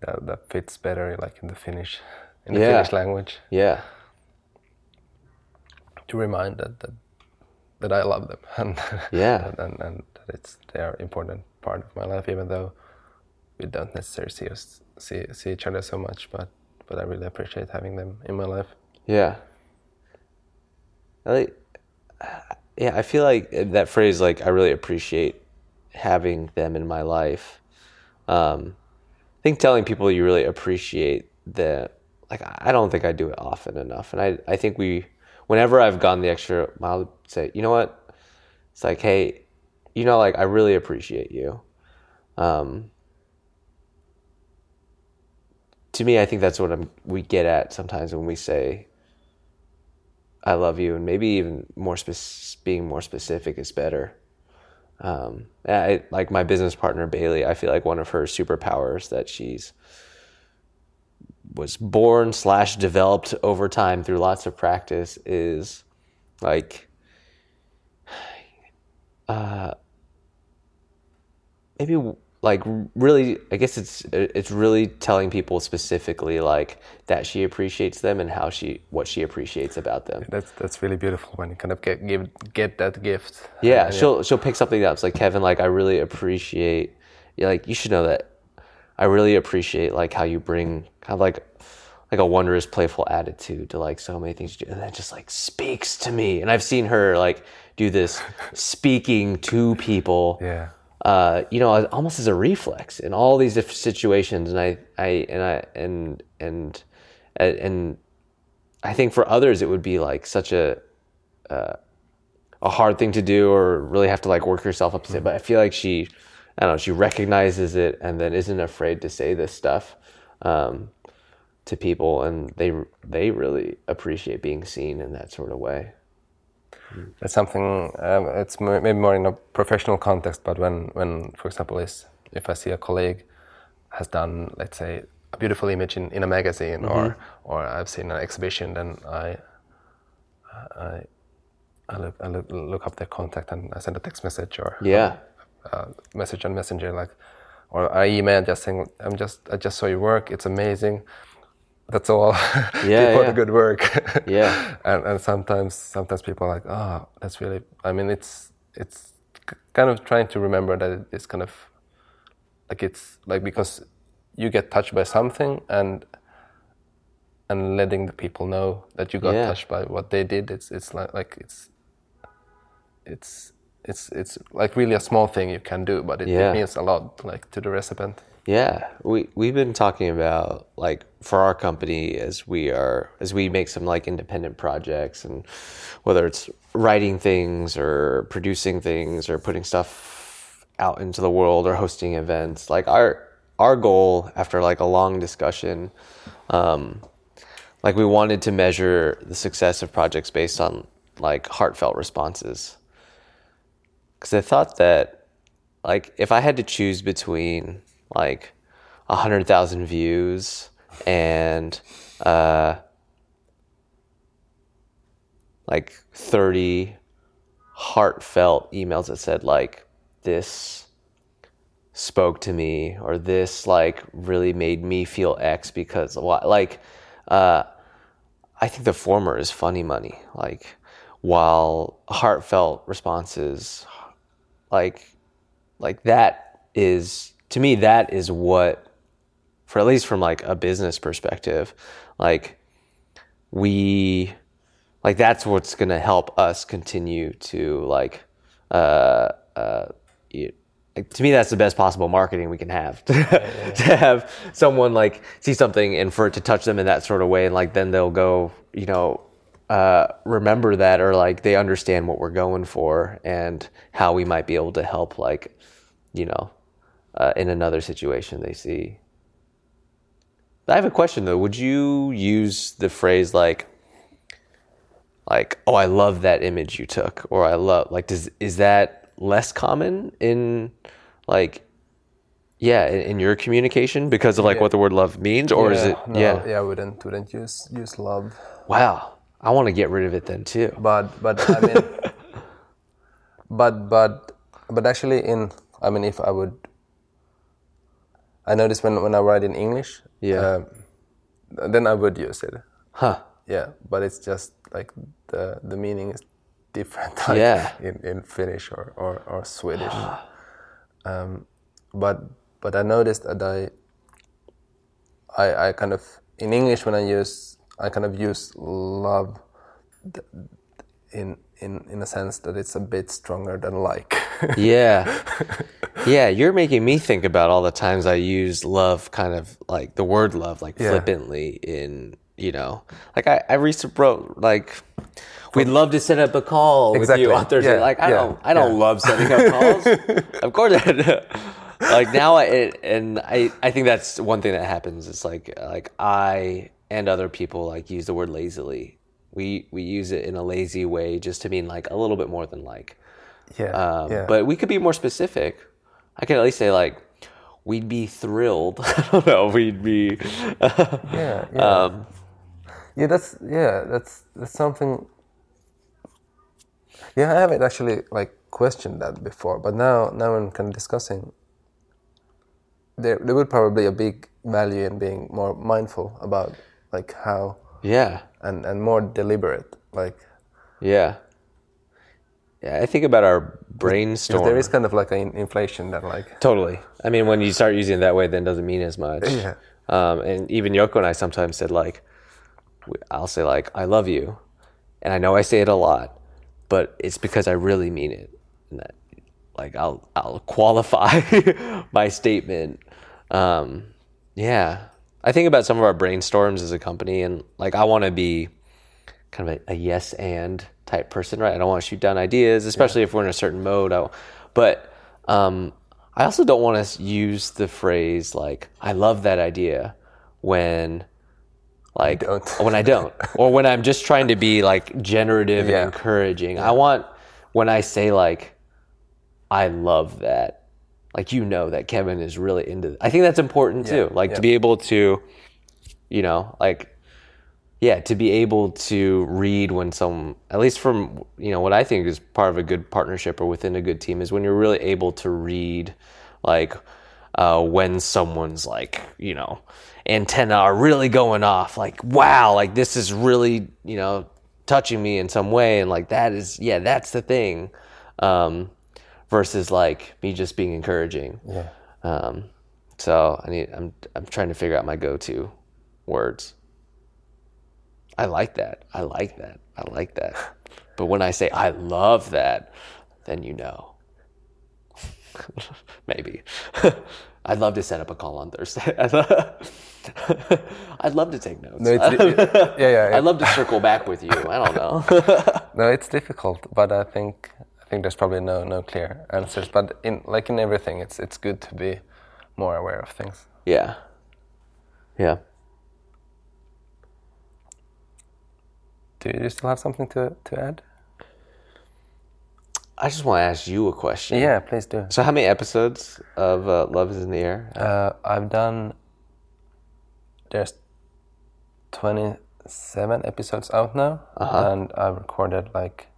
that. That fits better, like in the Finnish, in the Yeah. Finnish language, yeah. to remind that that, that I love them and Yeah. and, and, and that it's they are important part of my life, even though we don't necessarily see us see see each other so much. But but I really appreciate having them in my life. Yeah. I like, yeah, I feel like that phrase, like, I really appreciate having them in my life. Um, I think telling people you really appreciate the, like, I don't think I do it often enough. And I, I think we, whenever I've gone the extra mile, to say, you know what? It's like, hey, you know, like, I really appreciate you. Um, to me, I think that's what I'm, we get at sometimes when we say, I love you, and maybe even more spec- being more specific is better. Um, I, like my business partner Bailey, I feel like one of her superpowers that she's was born slash developed over time through lots of practice is like uh, maybe like really i guess it's it's really telling people specifically like that she appreciates them and how she what she appreciates about them That's that's really beautiful when you kind of get give get that gift. yeah And she'll she'll pick something up it's like kevin like i really appreciate yeah, like you should know that i really appreciate like how you bring kind of like like a wondrous playful attitude to like so many things you do and that just like speaks to me and i've seen her like do this speaking to people yeah. Uh, you know, almost as a reflex in all these different situations. And I, I, and I, and, and, and I think for others, it would be like such a, uh, a hard thing to do or really have to like work yourself up to it. But I feel like she, I don't know, she recognizes it and then isn't afraid to say this stuff, um, to people and they, they really appreciate being seen in that sort of way. That's something. Um, it's maybe more in a professional context, but when, when, for example, is if I see a colleague has done, let's say, a beautiful image in, in a magazine, or or I've seen an exhibition, then I, I, I look I look, look up their contact and I send a text message or Yeah. a message on Messenger, like, or I email just saying, I'm just I just saw your work. It's amazing. That's all. Yeah, Keep yeah. the good work. Yeah. and and sometimes sometimes people are like, oh, that's really. I mean, it's it's kind of trying to remember that it's kind of like it's like because you get touched by something and and letting the people know that you got Yeah. touched by what they did. It's it's like like it's it's it's it's like really a small thing you can do, but it, Yeah. it means a lot like to the recipient. Yeah, we we've been talking about like for our company as we are as we make some like independent projects and whether it's writing things or producing things or putting stuff out into the world or hosting events. Like our our goal after like a long discussion, um, like we wanted to measure the success of projects based on like heartfelt responses. Because I thought that like if I had to choose between like a hundred thousand views and uh, like thirty heartfelt emails that said like this spoke to me or this like really made me feel X because why like uh, I think the former is funny money. Like while heartfelt responses like like that is to me that is what for at least from like a business perspective like we like that's what's going to help us continue to like uh uh you, like, to me that's the best possible marketing we can have. To, to have someone like see something and for it to touch them in that sort of way and like then they'll go you know uh, remember that or like they understand what we're going for and how we might be able to help like you know uh, in another situation they see. I have a question though. Would you use the phrase like like oh i love that image you took or i love like does is that less common in like yeah in, your communication because of like Yeah. what the word love means or is it no, yeah. yeah, I wouldn't wouldn't use use love, wow. I want to get rid of it then too. But but I mean, but but but actually, in I mean, if I would, I notice when when I write in English, Yeah. uh, then I would use it. huh Yeah, but it's just like the the meaning is different. Like Yeah. In, in Finnish or or, or Swedish. um, but but I noticed that I I I kind of in English when I use I kind of use love th- in in in a sense that it's a bit stronger than like. Yeah. Yeah, you're making me think about all the times I use love kind of like the word love like Yeah. flippantly in, you know, like I, I recently wrote like we'd love to set up a call with you on Thursday. Yeah, Like I yeah, don't I don't yeah. love setting up calls. of course Like now I it, and I I think that's one thing that happens. It's like like I and other people like use the word lazily. We we use it in a lazy way just to mean like a little bit more than like. yeah, Um, yeah. But we could be more specific. I could at least say like, we'd be thrilled. I don't know. We'd be. yeah, yeah. um, Yeah, that's yeah, that's that's something. Yeah, I haven't actually like questioned that before, but now now I'm kind of discussing. There, there would probably a big value in being more mindful about like how yeah. and and more deliberate, like Yeah. Yeah. I think about our brainstorm. there is kind of like an inflation that like Totally. I mean, when you start using it that way, then it doesn't mean as much. Yeah. Um, and even Yoko and I sometimes said like, I'll say like, I love you, and I know I say it a lot, but it's because I really mean it. And that, like, I'll I'll qualify my statement. Um, yeah, I think about some of our brainstorms as a company, and like, I want to be kind of a, a yes and type person, right? I don't want to shoot down ideas, especially if we're in a certain mode. I, but um, I also don't want to use the phrase like "I love that idea" when like when I don't, or when I'm just trying to be like generative Yeah. and encouraging. I want when I say like I love that. Like you know that Kevin is really into. I think that's important too. Like yeah. to be able to, you know, like yeah, to be able to read when some, at least from you know what I think is part of a good partnership or within a good team is when you're really able to read, like uh, when someone's like you know antenna are really going off, like wow, like this is really you know touching me in some way, and like that is yeah, that's the thing, um, versus like me just being encouraging. yeah, Um, so I need I'm I'm trying to figure out my go-to words. I like that. I like that. I like that. But when I say I love that, then you know. Maybe. I'd love to set up a call on Thursday. I'd love to take notes. no, it's yeah, yeah, yeah. I'd love to circle back with you. I don't know. No, it's difficult, but I think I think there's probably no no clear answers. But in like in everything, it's it's good to be more aware of things. yeah. Yeah. Do you still have something to to add? I just want to ask you a question. Yeah, please do. So, how many episodes of uh, Love is in the Air? Uh, I've done. There's twenty-seven episodes out now, and I've recorded like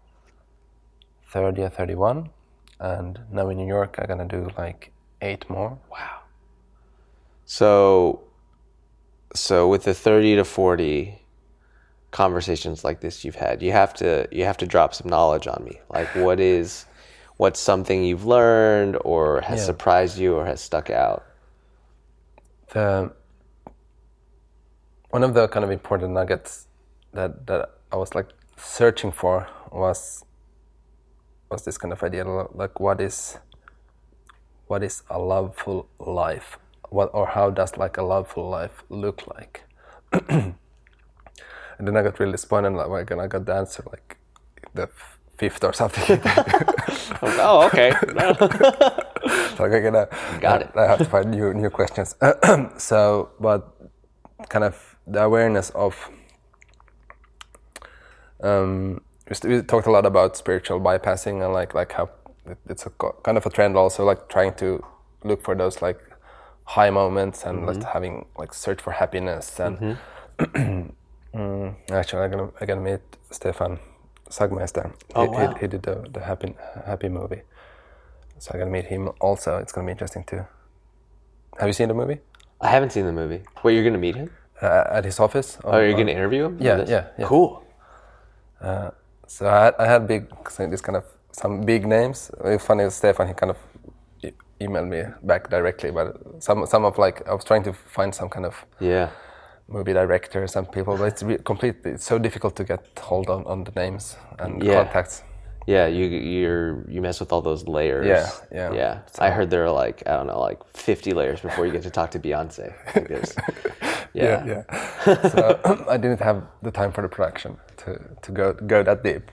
thirty or thirty-one, and now in New York I'm gonna do like eight more. Wow. So, so with the thirty to forty conversations like this you've had, you have to you have to drop some knowledge on me. Like, what is what's something you've learned or has Yeah. surprised you or has stuck out? the one of the kind of important nuggets that that I was like searching for was was this kind of idea like what is what is a loveful life what or how does like a loveful life look like and then I got really spun and like and I got the answer like the fifth or something. oh, okay. so I'm gonna Got it. I have to find new new questions. so, but kind of the awareness of um, we, talked a lot about spiritual bypassing and like like how it's a kind of a trend also like trying to look for those like high moments and like having like search for happiness and Mm, actually I'm gonna I'm gonna meet Stefan Sagmeister. Oh, he, wow. he, he did the, the happy happy movie. So I'm gonna meet him also. It's gonna be interesting too. Have you seen the movie? I haven't seen the movie. Wait, you're gonna meet him? Uh, at his office? Oh, you're gonna interview him? Yeah, yeah, yeah. Cool. So I had, I had big, this kind of some big names. Funny, Stefan, he kind of e- emailed me back directly, but some some of like I was trying to find some kind of Yeah. Movie director, some people, but it's re- completely it's so difficult to get hold on on the names and Yeah. contacts. Yeah, you you're you mess with all those layers. Yeah, yeah. Yeah. I heard there are like I don't know, like 50 layers before you get to talk to Beyonce. Like there's, yeah. yeah. so I didn't have the time for the production to, to go go that deep.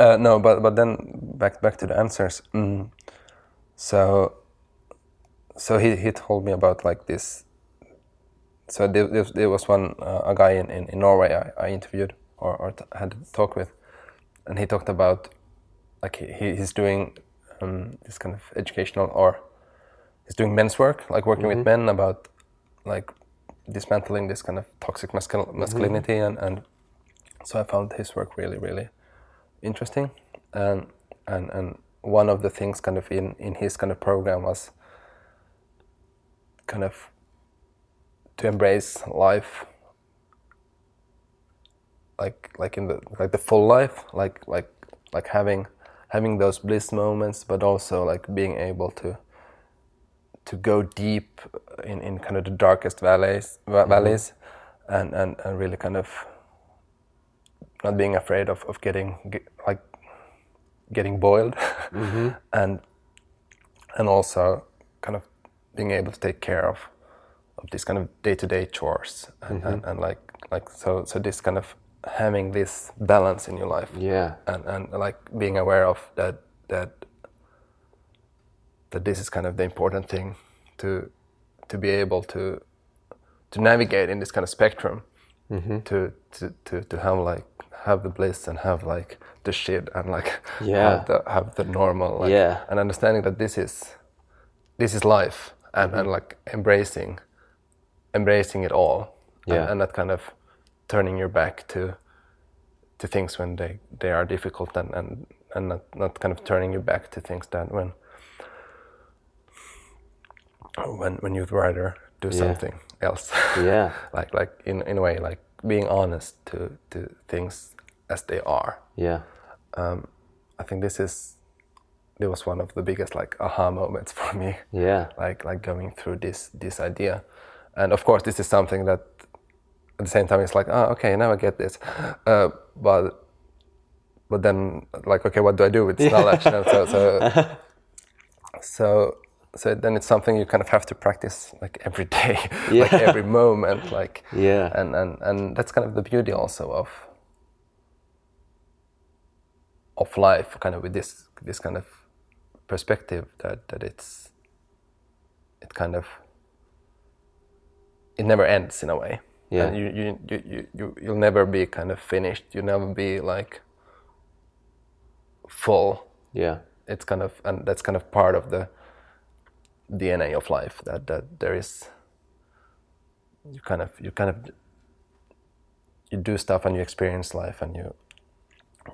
Uh, no, but but then back back to the answers. Mm. So so he, he told me about like this. So there, there, there was one uh, a guy in, in, in Norway I, I interviewed or, or t- had a talk with, and he talked about like he, he- he's doing um, this kind of educational or he's doing men's work, like working with men about like dismantling this kind of toxic mascul- masculinity and, and so I found his work really really interesting. And and and one of the things kind of in in his kind of program was kind of to embrace life like like in the like the full life like like like having having those bliss moments but also like being able to to go deep in, in kind of the darkest valleys va- mm-hmm. valleys and, and and really kind of not being afraid of, of getting ge- like getting boiled. Mm-hmm. And and also kind of being able to take care of these kind of day-to-day chores and, and, mm-hmm. and like like so so this kind of having this balance in your life Yeah. and and like being aware of that that that this is kind of the important thing to to be able to to navigate in this kind of spectrum mm-hmm. to, to to to have like have the bliss and have like the shit and like Yeah. have the have the normal like, Yeah. and understanding that this is this is life and, and mm-hmm. like embracing embracing it all and, Yeah. and not kind of turning your back to to things when they, they are difficult and, and, and not, not kind of turning you back to things that when when when you'd rather do something else. Yeah. like like in, in a way like being honest to, to things as they are. Yeah. Um, I think this is it was one of the biggest like aha moments for me. Yeah. Like like going through this this idea. And of course this is something that at the same time it's like, oh okay, now I get this. Uh, but but then like okay, what do I do with this knowledge? So so so so then it's something you kind of have to practice like every day, like every moment, like Yeah. and and and that's kind of the beauty also of of life, kind of with this this kind of perspective that that it's it kind of it never ends in a way. Yeah. And you you you you you you'll never be kind of finished. You'll never be like full Yeah. it's kind of and that's kind of part of the DNA of life that that there is you kind of you kind of you do stuff and you experience life and you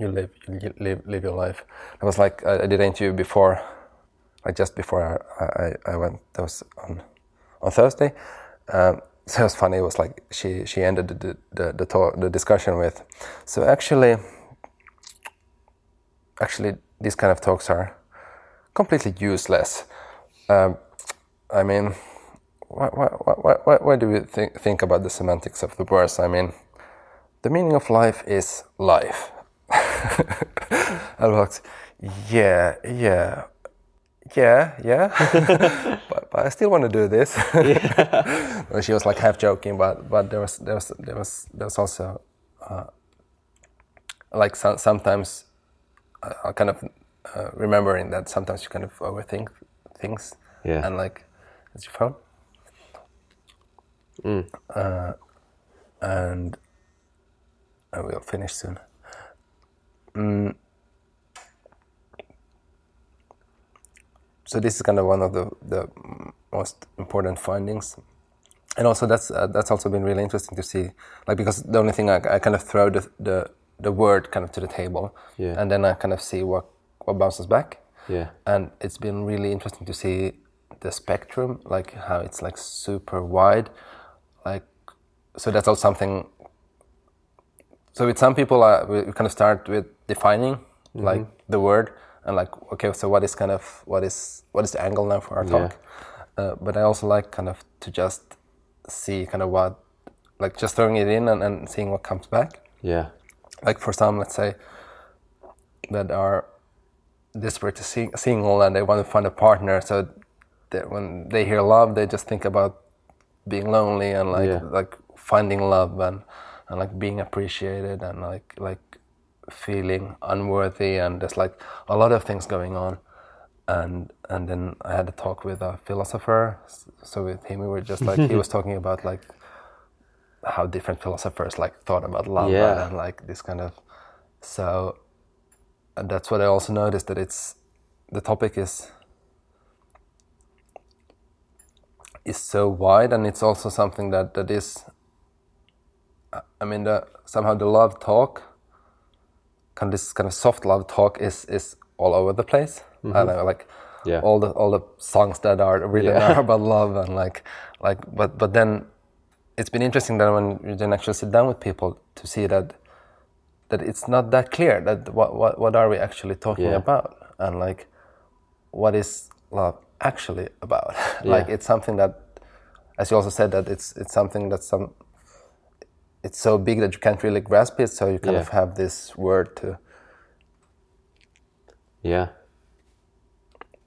you live you live live your life. I was like I, I did an interview before, like just before I I, I went. That was on on Thursday. Um, so it was funny. It was like she she ended the the the, talk, the discussion with. So actually, actually these kind of talks are completely useless. Um, I mean, what, what, what, what, what do we think, think about the semantics of the words? I mean, the meaning of life is life. I was yeah, yeah, yeah, yeah. but, but I still want to do this. Well, she was like half joking, but but there was there was there was there was also uh, like so, sometimes I, I kind of uh, remembering that sometimes you kind of overthink things Yeah. and like it's your phone uh, and I will finish soon. Mm. So this is kind of one of the, the most important findings, and also that's uh, that's also been really interesting to see, like because the only thing I, I kind of throw the, the the word kind of to the table, Yeah. and then I kind of see what what bounces back, Yeah. and it's been really interesting to see the spectrum, like how it's like super wide, like so that's also something. So with some people, uh, we we kind of start with defining like the word and like okay, so what is kind of what is what is the angle now for our Yeah. talk? Uh, but I also like kind of to just see kind of what like just throwing it in and, and seeing what comes back Yeah. like for some, let's say, that are desperate to sing, single and they want to find a partner. So that when they hear love, they just think about being lonely and like Yeah. like finding love and and like being appreciated and like like feeling unworthy and there's like a lot of things going on. And and then I had a talk with a philosopher. So with him, we were just like he was talking about like how different philosophers like thought about love Yeah. and like this kind of so and that's what I also noticed that it's the topic is is so wide and it's also something that that is I mean the somehow the love talk kind of this kind of soft love talk is is all over the place I don't know like Mm-hmm. Yeah. all the all the songs that are written Yeah. are about love and like like but but then it's been interesting that when you then actually sit down with people to see that that it's not that clear that what what, what are we actually talking Yeah. about and like what is love actually about like it's something that as you also said that it's it's something that some it's so big that you can't really grasp it so you kind Yeah. of have this word to Yeah.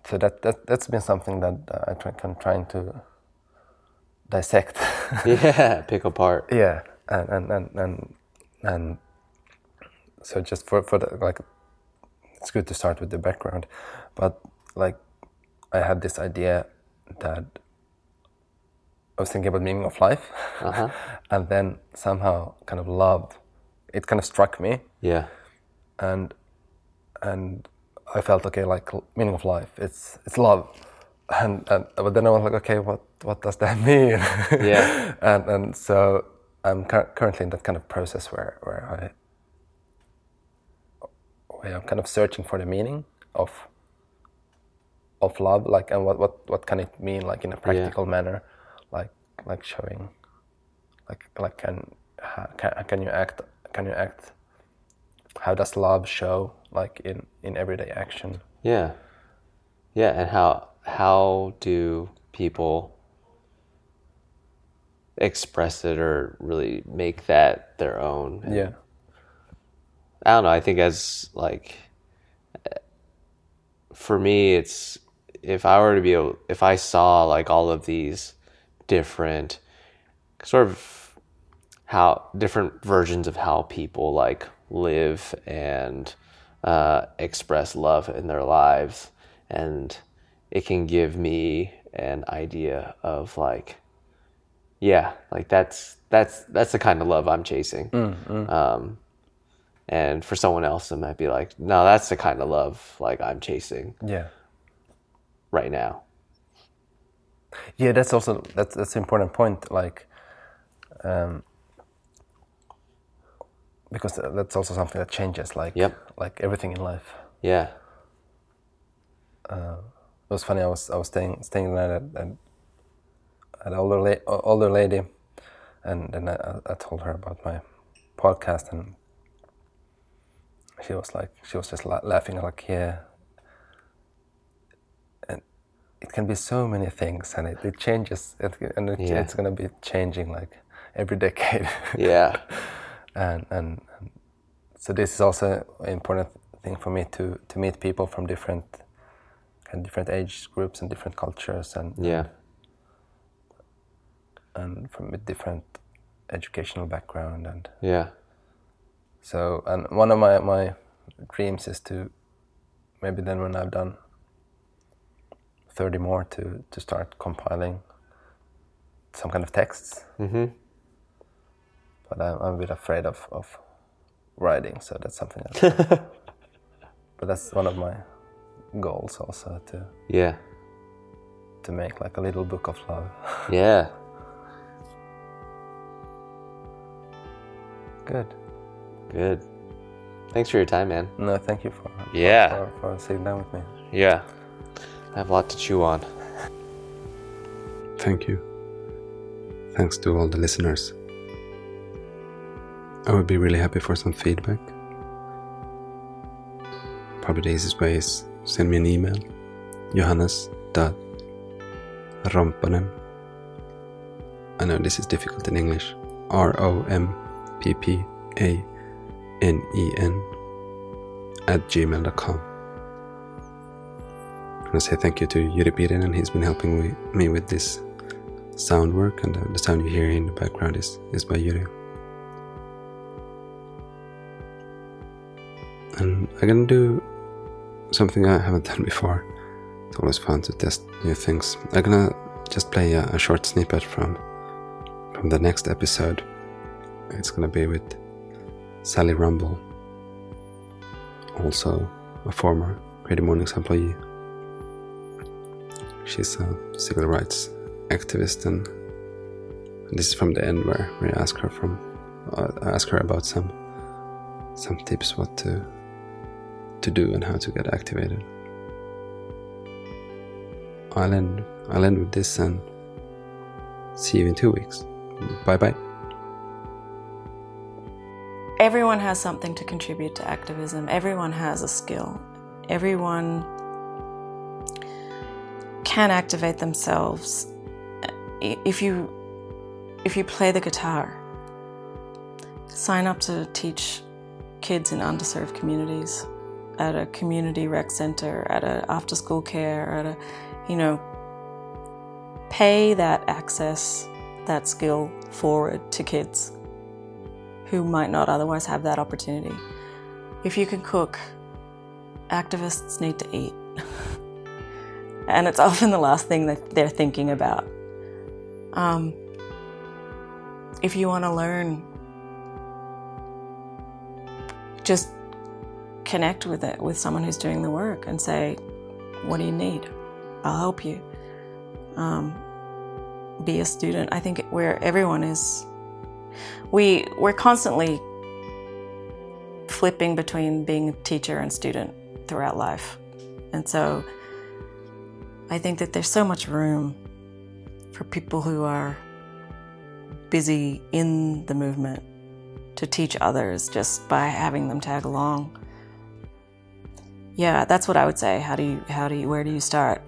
so that, that that's been something that uh, I try, I'm trying to dissect Yeah. Pick apart. yeah and and and and, and so just for for the like it's good to start with the background but like i had this idea that i was thinking about meaning of life Uh-huh. and then somehow kind of love it kind of struck me Yeah. and and I felt okay, like meaning of life. It's it's love, and and but then I was like, okay, what what does that mean? Yeah. and and so I'm cur- currently in that kind of process where where I where I'm kind of searching for the meaning of of love, like and what what what can it mean, like in a practical manner, like like showing, like like can can can you act can you act how does love show like in in everyday action Yeah. Yeah, and how how do people express it or really make that their own? And yeah I don't know. I think as like for me, it's if I were to be able, if I saw like all of these different sort of how different versions of how people like live and uh, express love in their lives, and it can give me an idea of like, yeah, like that's that's that's the kind of love I'm chasing. Um, and for someone else, it might be like, no, that's the kind of love like I'm chasing yeah right now. Yeah that's also that's that's an important point like um because that's also something that changes like Yep. like everything in life Yeah. Uh, it was funny i was i was staying staying the night at, at, an older, la- older lady and then I, I told her about my podcast and she was like she was just la- laughing like yeah it can be so many things and it, it changes it, and it, Yeah. it's going to be changing like every decade Yeah. and, and and so this is also an important thing for me to to meet people from different kind of different age groups and different cultures and Yeah. and from a different educational background and Yeah. So, and one of my, my dreams is to maybe then when I've done 30 more to, to start compiling some kind of texts. Mm-hmm. But I'm, I'm a bit afraid of, of writing, so that's something else. but that's one of my goals also to Yeah. to make like a little book of love. Yeah. Good. Good. Thanks for your time, man. No, thank you for Yeah. for, for sitting down with me. Yeah. I have a lot to chew on. Thank you. Thanks to all the listeners. I would be really happy for some feedback. Probably the easiest way is send me an email johannes.romppanen I know this is difficult in English. R O M P P A N E N at gmail.com. And I say thank you to Yuri Piirinen. He's been helping me with this sound work, and the, the sound you hear in the background is, is by Yuri. And I'm gonna do something I haven't done before. It's always fun to test new things. I'm gonna just play a, a short snippet from from the next episode. It's gonna be with Sally Rumble, also a former Creative Mornings employee. She's a civil rights activist, and this is from the end where, where I ask her from, uh, ask her about some some tips what to to do and how to get activated. I'll end I'll end with this and see you in two weeks. Bye bye. Everyone has something to contribute to activism. Everyone has a skill. Everyone can activate themselves uh, if you if you play the guitar. Sign up to teach kids in underserved communities at a community rec center, at a after school care, at a you know pay that access, that skill forward to kids who might not otherwise have that opportunity. If you can cook, activists need to eat. and it's often the last thing that they're thinking about. Um, if you want to learn, just connect with it with someone who's doing the work and say, "What do you need? I'll help you." Um, be a student. I think where everyone is we we're constantly flipping between being a teacher and student throughout life and so i think that there's so much room for people who are busy in the movement to teach others just by having them tag along. Yeah that's what i would say. How do you how do you where do you start